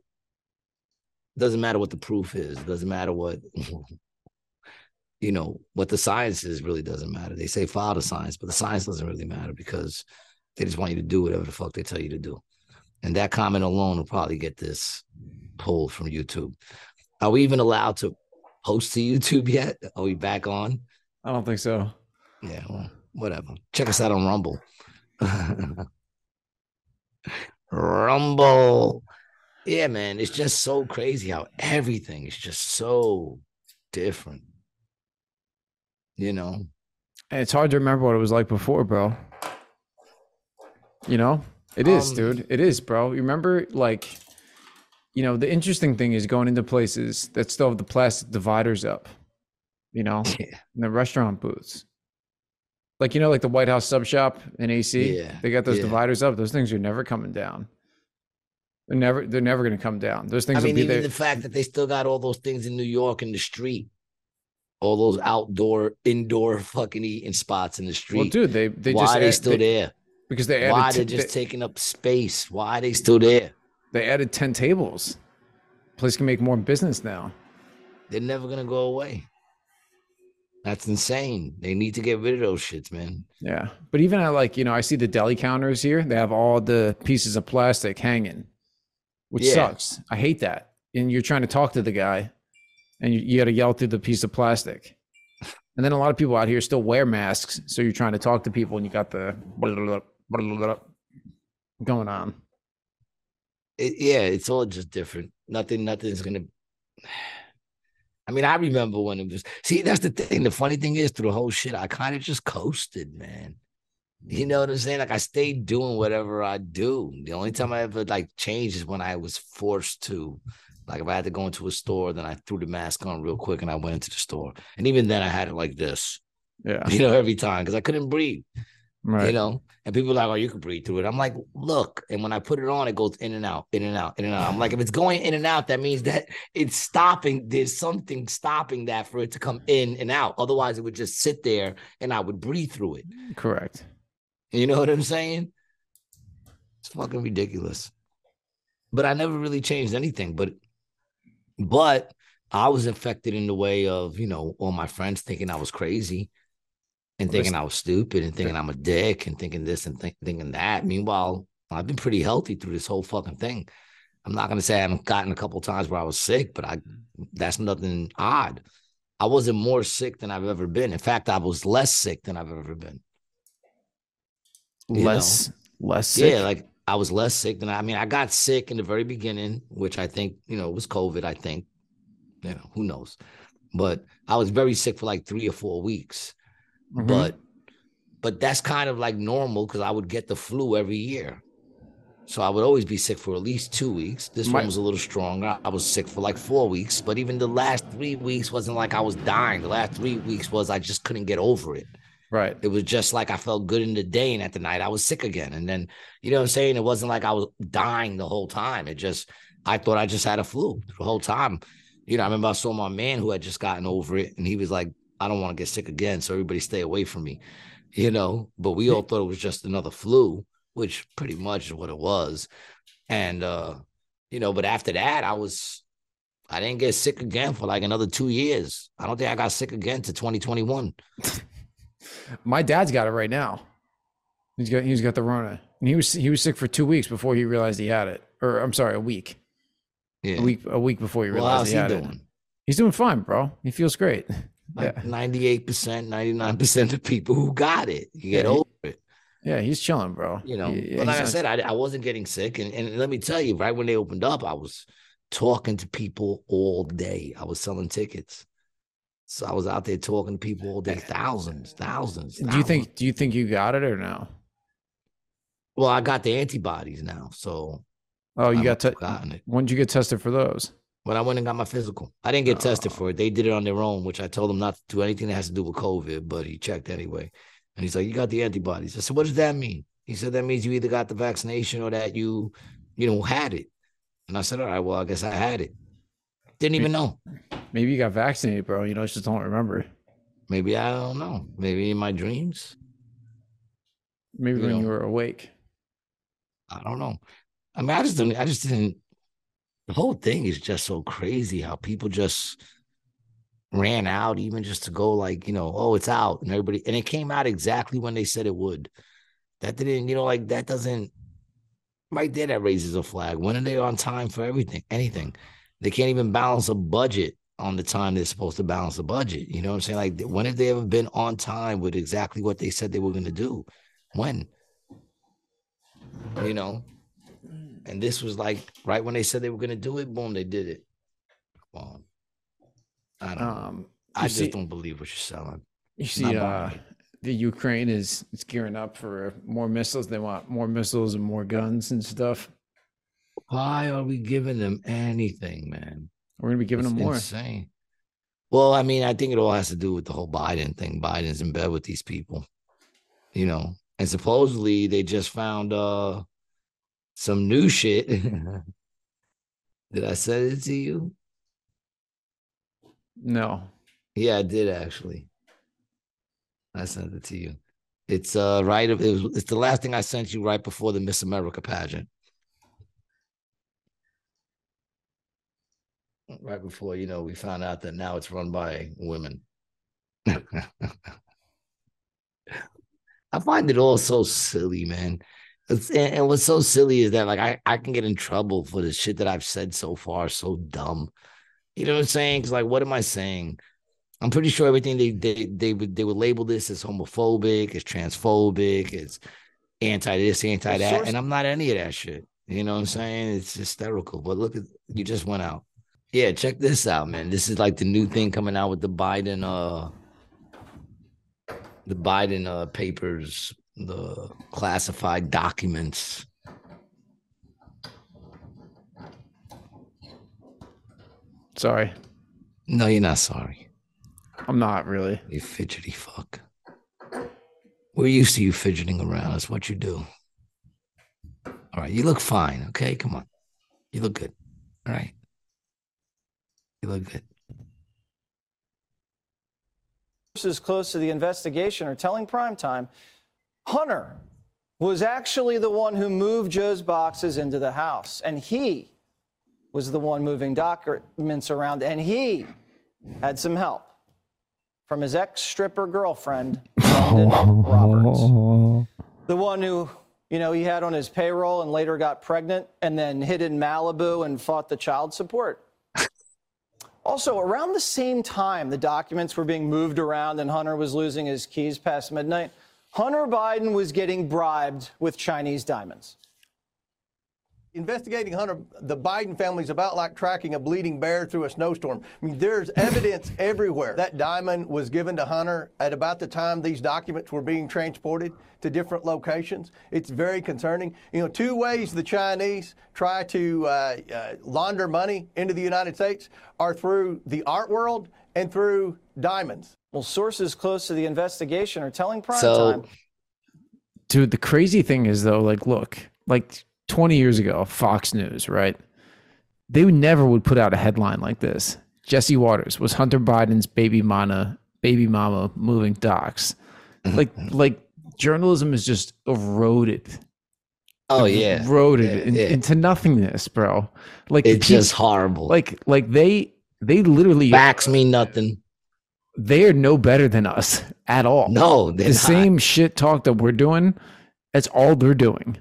doesn't matter what the proof is. It doesn't matter what you know what the science is. Really doesn't matter. They say follow the science, but the science doesn't really matter because they just want you to do whatever the fuck they tell you to do. And that comment alone will probably get this pulled from YouTube. Are we even allowed to post to YouTube yet? Are we back on? I don't think so. Yeah, well, whatever. Check us out on Rumble. Rumble. Yeah, man. It's just so crazy how everything is just so different. You know? And it's hard to remember what it was like before, bro. You know, it is, Um, dude. It is, bro. You remember, like, you know, the interesting thing is going into places that still have the plastic dividers up, you know, in the restaurant booths. Like, you know, like the White House sub shop in AC, Yeah, they got those yeah. dividers up. Those things are never coming down. They're never, they're never going to come down. Those things I mean, will be even there. the fact that they still got all those things in New York in the street, all those outdoor, indoor fucking eating spots in the street. well, dude, they, they Why just are they add- still there? because they added Why t- they just they- taking up space? Why are they still there? They added 10 tables. Place can make more business now. They're never gonna go away. That's insane. They need to get rid of those shits, man. Yeah. But even I like, you know, I see the deli counters here. They have all the pieces of plastic hanging, which Yeah. sucks. I hate that. And you're trying to talk to the guy and you, you got to yell through the piece of plastic. And then a lot of people out here still wear masks. So you're trying to talk to people and you got the going on. It, yeah, it's all just different. Nothing, nothing's gonna. I mean, I remember when it was. See, that's the thing. The funny thing is, through the whole shit, I kind of just coasted, man. You know what I'm saying? Like I stayed doing whatever I do. The only time I ever like changed is when I was forced to. Like if I had to go into a store, then I threw the mask on real quick and I went into the store. And even then, I had it like this. Yeah. You know, every time because I couldn't breathe. Right. You know, and people are like, "Oh, you can breathe through it." I'm like, "Look," and when I put it on, it goes in and out, in and out, in and out. I'm like, if it's going in and out, that means that it's stopping. There's something stopping that for it to come in and out. Otherwise, it would just sit there, and I would breathe through it. Correct. You know what I'm saying? It's fucking ridiculous. But I never really changed anything. But, but I was infected in the way of you know all my friends thinking I was crazy and Well, thinking I was stupid and thinking I'm a dick and thinking this and think, thinking that. Meanwhile, I've been pretty healthy through this whole fucking thing. I'm not gonna say I haven't gotten a couple times where I was sick, but I that's nothing odd. I wasn't more sick than I've ever been. In fact, I was less sick than I've ever been. Less, know? less sick. Yeah, like I was less sick than I, I mean, I got sick in the very beginning, which I think, you know, was COVID, I think. You know, who knows? But I was very sick for like three or four weeks. Mhm. But but that's kind of like normal because I would get the flu every year. So I would always be sick for at least two weeks. This one was a little stronger. I was sick for like four weeks, but even the last three weeks wasn't like I was dying. The last three weeks was I just couldn't get over it. Right. It was just like I felt good in the day, and at the night I was sick again. And then, you know what I'm saying? It wasn't like I was dying the whole time. It just, I thought I just had a flu the whole time. You know, I remember I saw my man who had just gotten over it, and he was like, I don't want to get sick again. So everybody stay away from me, you know? But we all thought it was just another flu, which pretty much is what it was. And, uh, you know, but after that, I was, I didn't get sick again for like another two years. I don't think I got sick again to 2021. My dad's got it right now. He's got he's got the Rona, and he was he was sick for two weeks before he realized he had it. Or I'm sorry, a week. Yeah. A week a week before he realized how's he he had it. He's doing fine, bro. He feels great. Like Yeah, 98%, 99% of people who got it, you get Yeah, over it. yeah, he's chilling, bro. You know, but like I said, I, I wasn't getting sick. And, and let me tell you, right when they opened up, I was talking to people all day. I was selling tickets. So I was out there talking to people all day, thousands, thousands. Do you think? Do you think you got it or no? Well, I got the antibodies now, so Oh, you I got te- gotten it. When did you get tested for those? When I went and got my physical, I didn't get tested oh. for it. They did it on their own, which I told them not to do anything that has to do with COVID, but he checked anyway. And he's like, You got the antibodies. I said, What does that mean? He said, That means you either got the vaccination or that you, you know, had it. And I said, All right, well, I guess I had it. Didn't even know. Maybe you got vaccinated, bro. You know, I just don't remember. Maybe I don't know. Maybe in my dreams. Maybe You when know. you were awake. I don't know. I mean, I just don't. I just didn't. The whole thing is just so crazy how people just ran out, even just to go like, you know, oh, it's out, and everybody, and it came out exactly when they said it would. That didn't, you know, like that doesn't. Right there, that raises a flag. When are they on time for everything? Anything? They can't even balance a budget on the time they're supposed to balance a budget. You know what I'm saying? Like, when have they ever been on time with exactly what they said they were going to do? When? You know, and this was like right when they said they were going to do it, boom, they did it. Come on. I don't. Um, I you just see- don't believe what you're selling. You see, uh, the Ukraine is is gearing up for more missiles. They want more missiles and more guns and stuff. Why are we giving them anything, man? We're gonna be giving It's them more. Insane. Well, I mean, I think it all has to do with the whole Biden thing. Biden's in bed with these people, you know, and supposedly they just found uh some new shit. did I send it to you? No. Yeah, I did actually. I sent it to you. It's uh right. It was. It's the last thing I sent you right before the Miss America pageant. Right before you know, we found out that now it's run by women. I find it all so silly, man. It's, and, what's so silly is that like I, I can get in trouble for the shit that I've said so far. So dumb. You know what I'm saying? Because like, what am I saying? I'm pretty sure everything they they they would they would label this as homophobic, as transphobic, as anti this, anti that, and I'm not any of that shit. You know what I'm saying? It's hysterical. But look at you just went out. Yeah, check this out, man. This is like the new thing coming out with the Biden uh the Biden uh papers, the classified documents. Sorry, No, you're not sorry. I'm not really. You fidgety fuck. We're used to you fidgeting around. That's what you do. All right. You look fine. Okay. Come on. You look good. All right. You look good. Sources close to the investigation are telling Primetime Hunter was actually the one who moved Joe's boxes into the house, and he was the one moving documents around, and he had some help from his ex stripper girlfriend, Lunden Roberts. The one who, you know, he had on his payroll and later got pregnant and then hid in Malibu and fought the child support. Also, around the same time the documents were being moved around and Hunter was losing his keys past midnight, Hunter Biden was getting bribed with Chinese diamonds. Investigating Hunter, the Biden family is about like tracking a bleeding bear through a snowstorm. I mean, there's evidence everywhere. That diamond was given to Hunter at about the time these documents were being transported to different locations. It's very concerning. You know, two ways the Chinese try to uh, uh, launder money into the United States are through the art world and through diamonds. Well, sources close to the investigation are telling Primetime. So, Dude, the crazy thing is though, like, look, like 20 years ago, Fox News, right? They would never would put out a headline like this. Jesse Watters was Hunter Biden's baby mama, baby mama moving docs. Mm-hmm. Like, like journalism is just eroded. Oh, yeah. eroded in- yeah. into nothingness, bro. Like It's peop- just horrible. Like, like they they literally Facts mean nothing. They are no better than us at all. No, the not. same shit talk that we're doing. That's all they're doing.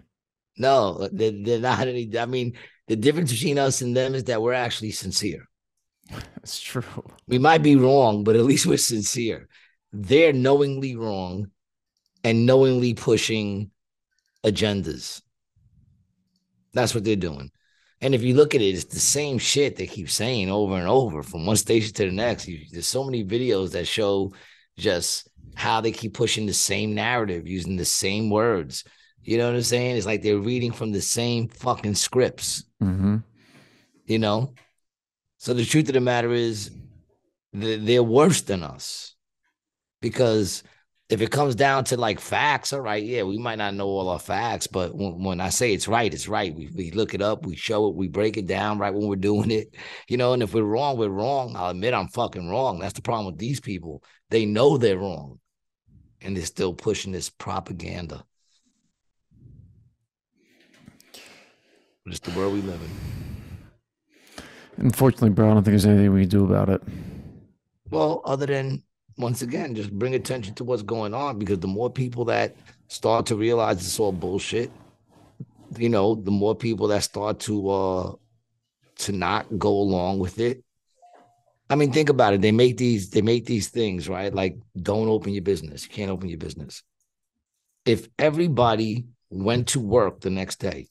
No, they're, they're not any. I mean, the difference between us and them is that we're actually sincere. That's true. We might be wrong, but at least we're sincere. They're knowingly wrong and knowingly pushing agendas. That's what they're doing. And if you look at it, it's the same shit they keep saying over and over from one station to the next. You, there's so many videos that show just how they keep pushing the same narrative using the same words. You know what I'm saying? It's like they're reading from the same fucking scripts, Mm-hmm. you know? So the truth of the matter is they're worse than us because if it comes down to like facts, all right, yeah, we might not know all our facts, but when, when I say it's right, it's right. We, we look it up, we show it, we break it down right when we're doing it, you know. And if we're wrong, we're wrong. I'll admit I'm fucking wrong. That's the problem with these people. They know they're wrong, and they're still pushing this propaganda. But it's the world we live in. Unfortunately, bro, I don't think there's anything we can do about it. Well, other than once again, just bring attention to what's going on because the more people that start to realize it's all bullshit, you know, the more people that start to uh to not go along with it. I mean, think about it. They make these, they make these things, right? Like, don't open your business. You can't open your business. If everybody went to work the next day,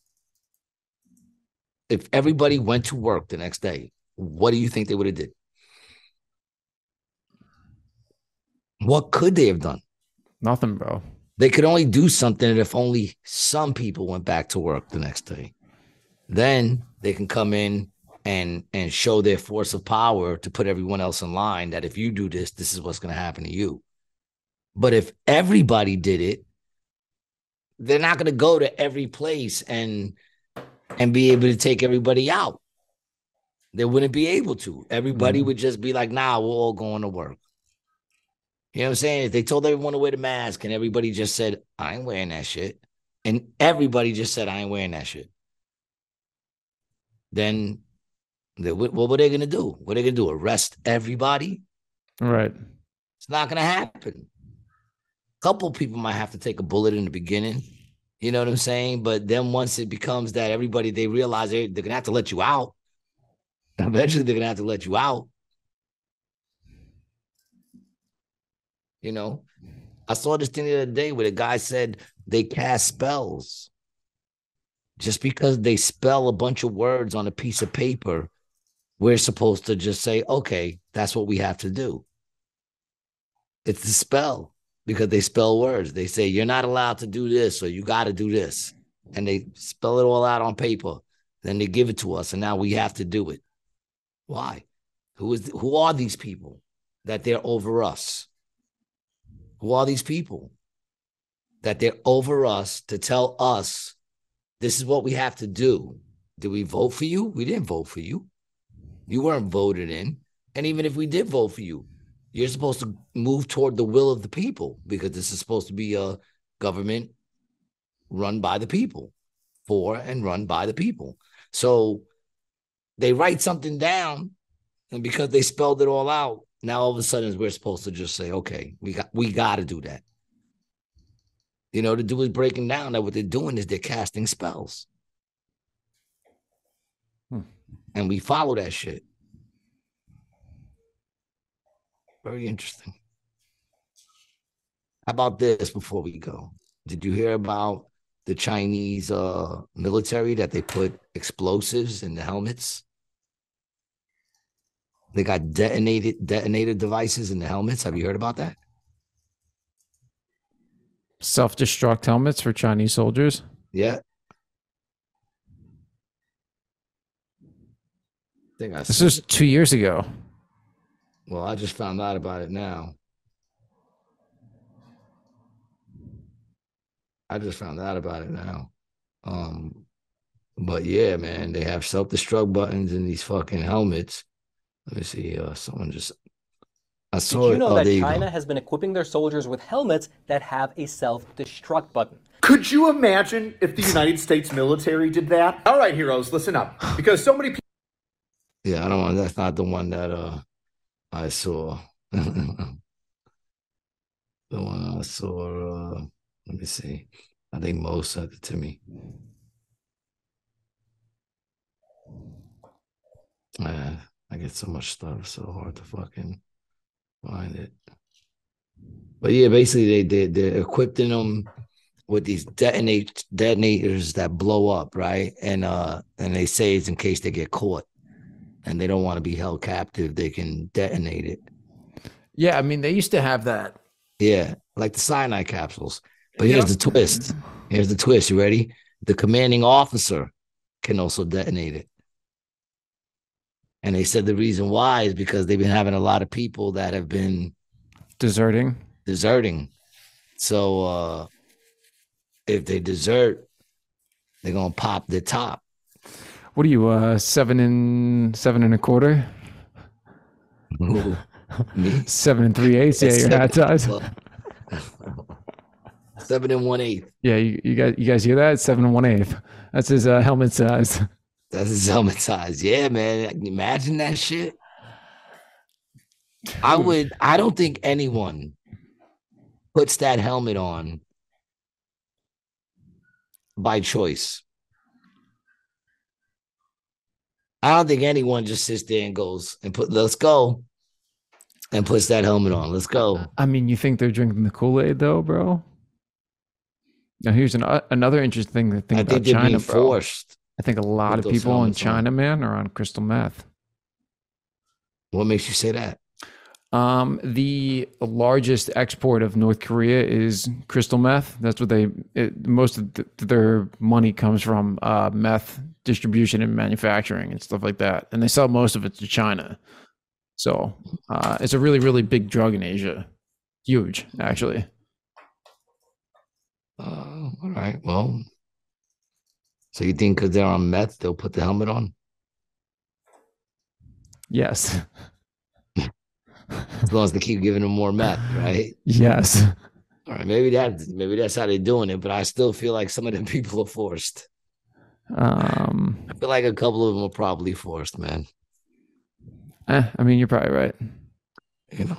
if everybody went to work the next day, what do you think they would have did? What could they have done? Nothing, bro. They could only do something if only some people went back to work the next day. Then they can come in and and show their force of power to put everyone else in line that if you do this, this is what's going to happen to you. But if everybody did it, they're not going to go to every place and and be able to take everybody out. They wouldn't be able to. Everybody mm-hmm. would just be like, "Nah, we're all going to work." You know what I'm saying? If they told everyone to wear the mask and everybody just said, I ain't wearing that shit, and everybody just said, I ain't wearing that shit, then they, what what were they going to do? What are they going to do? Arrest everybody? Right. It's not going to happen. A couple people might have to take a bullet in the beginning. You know what I'm saying? But then once it becomes that everybody, they realize they, they're going to have to let you out. Eventually, they're to have to let you out. You know, I saw this thing the other day where the guy said they cast spells. Just because they spell a bunch of words on a piece of paper, we're supposed to just say, okay, that's what we have to do. It's a spell because they spell words. They say, you're not allowed to do this or you got to do this. And they spell it all out on paper. Then they give it to us, and now we have to do it. Why? Who is who are these people that they're over us? Who are these people that they're over us to tell us this is what we have to do? Did we vote for you? We didn't vote for you. You weren't voted in. And even if we did vote for you, you're supposed to move toward the will of the people because this is supposed to be a government run by the people, for and run by the people. So they write something down, and because they spelled it all out, now all of a sudden we're supposed to just say, okay, we got we got to do that. You know, the dude is breaking down that what they're doing is they're casting spells. Hmm. And we follow that shit. Very interesting. How about this before we go? Did you hear about the Chinese uh, military that they put explosives in the helmets? They got detonated detonated devices in the helmets. Have you heard about that? Self destruct helmets for Chinese soldiers. Yeah. I think I This was two years ago. Well, I just found out about it now. I just found out about it now. Um, but yeah, man, they have self-destruct buttons in these fucking helmets. Let me see. Uh, someone just I Did saw you it. know oh, that there China go. has been equipping their soldiers with helmets that have a self-destruct button? Could you imagine if the United States military did that? All right, heroes, listen up. Because so many people. Yeah, I don't want. That's not the one that uh I saw. the one I saw. Uh, let me see. I think Mo sent it to me. Uh, I get so much stuff, so hard to fucking find it. But yeah, basically they they they're equipping them with these detonate detonators that blow up, right? And uh and they say it's in case they get caught and they don't want to be held captive, they can detonate it. Yeah, I mean they used to have that. Yeah, like the cyanide capsules. But here's the twist. Here's the twist. You ready? The commanding officer can also detonate it. And they said the reason why is because they've been having a lot of people that have been Deserting. deserting. So uh if they desert, they're gonna pop the top. What are you, uh seven and seven and a quarter? Ooh. Seven and three eighths. Yeah, your hat size. Seven and one eighth. Yeah, you, you guys you guys hear that? Seven and one eighth. That's his uh, helmet size. That's his helmet size. Yeah, man. Imagine that shit. I would I don't think anyone puts that helmet on by choice. I don't think anyone just sits there and goes and put let's go and puts that helmet on. Let's go. I mean, you think they're drinking the Kool Aid though, bro? Now here's an, uh, another interesting thing to think I about China, bro. forced. I think a lot of people in helmets on. China, man, are on crystal meth. What makes you say that? Um, the largest export of North Korea is crystal meth. That's what they it, most of th- their money comes from uh, meth distribution and manufacturing and stuff like that, and they sell most of it to China. So uh, it's a really really big drug in Asia, huge actually. Uh, all right. Well, so you think because they're on meth, they'll put the helmet on? Yes, As long as they keep giving them more meth, right? yes. All right. Maybe that maybe that's how they're doing it, but I still feel like some of them people are forced. Um, I feel like a couple of them are probably forced, man. eh, I mean, you're probably right. You know.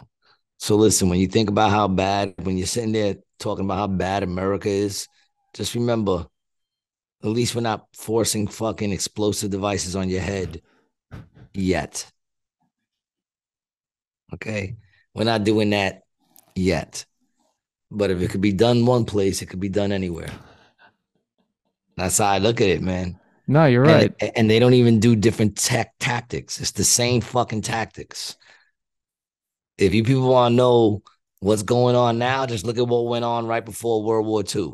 So listen, when you think about how bad, when you're sitting there talking about how bad America is, just remember, at least we're not forcing fucking explosive devices on your head yet. Okay. We're not doing that yet. But if it could be done one place, it could be done anywhere. That's how I look at it, man. No, you're right. And, and they don't even do different tech tactics. It's the same fucking tactics. If you people want to know what's going on now, just look at what went on right before World War II.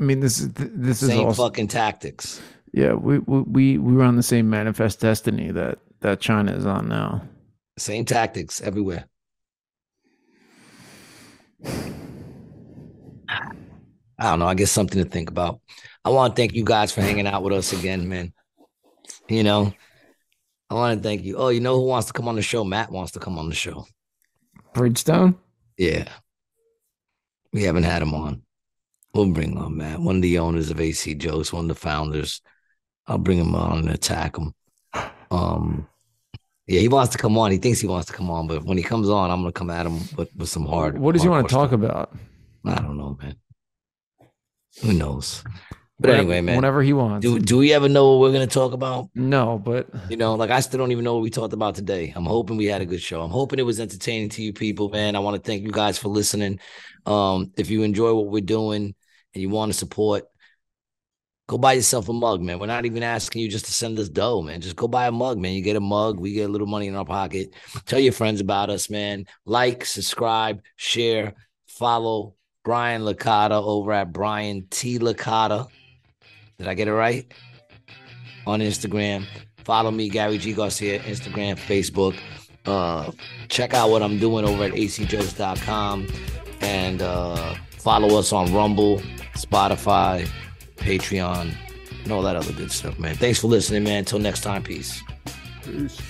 I mean, this is th- this is Same also fucking tactics. yeah. We we we we were on the same manifest destiny that that China is on now. Same tactics everywhere. I don't know. I guess something to think about. I want to thank you guys for hanging out with us again, man. You know, I want to thank you. Oh, you know who wants to come on the show? Matt wants to come on the show. Bridgestone. Yeah. We haven't had him on. We'll bring on Matt, one of the owners of AC Joe's, one of the founders. I'll bring him on and attack him. Um, yeah, he wants to come on. He thinks he wants to come on, but when he comes on, I'm gonna come at him with, with some hard. What does he want to talk about? I don't know, man. Who knows? But Whenever- anyway, man. whenever he wants. Do do we ever know what we're gonna talk about? No, but You know, like I still don't even know what we talked about today. I'm hoping we had a good show. I'm hoping it was entertaining to you people, man. I want to thank you guys for listening. Um, if you enjoy what we're doing and you want to support, go buy yourself a mug, man. We're not even asking you just to send us dough, man. Just go buy a mug, man. You get a mug, we get a little money in our pocket. Tell your friends about us, man. Like, subscribe, share, follow Brian Licata over at Brian T. Licata. Did I get it right? On Instagram. Follow me, Gary G. Garcia, Instagram, Facebook. Uh, check out what I'm doing over at acjoes.com and uh, follow us on Rumble, Spotify, Patreon, and all that other good stuff, man. Thanks for listening, man. Until next time, peace. Peace.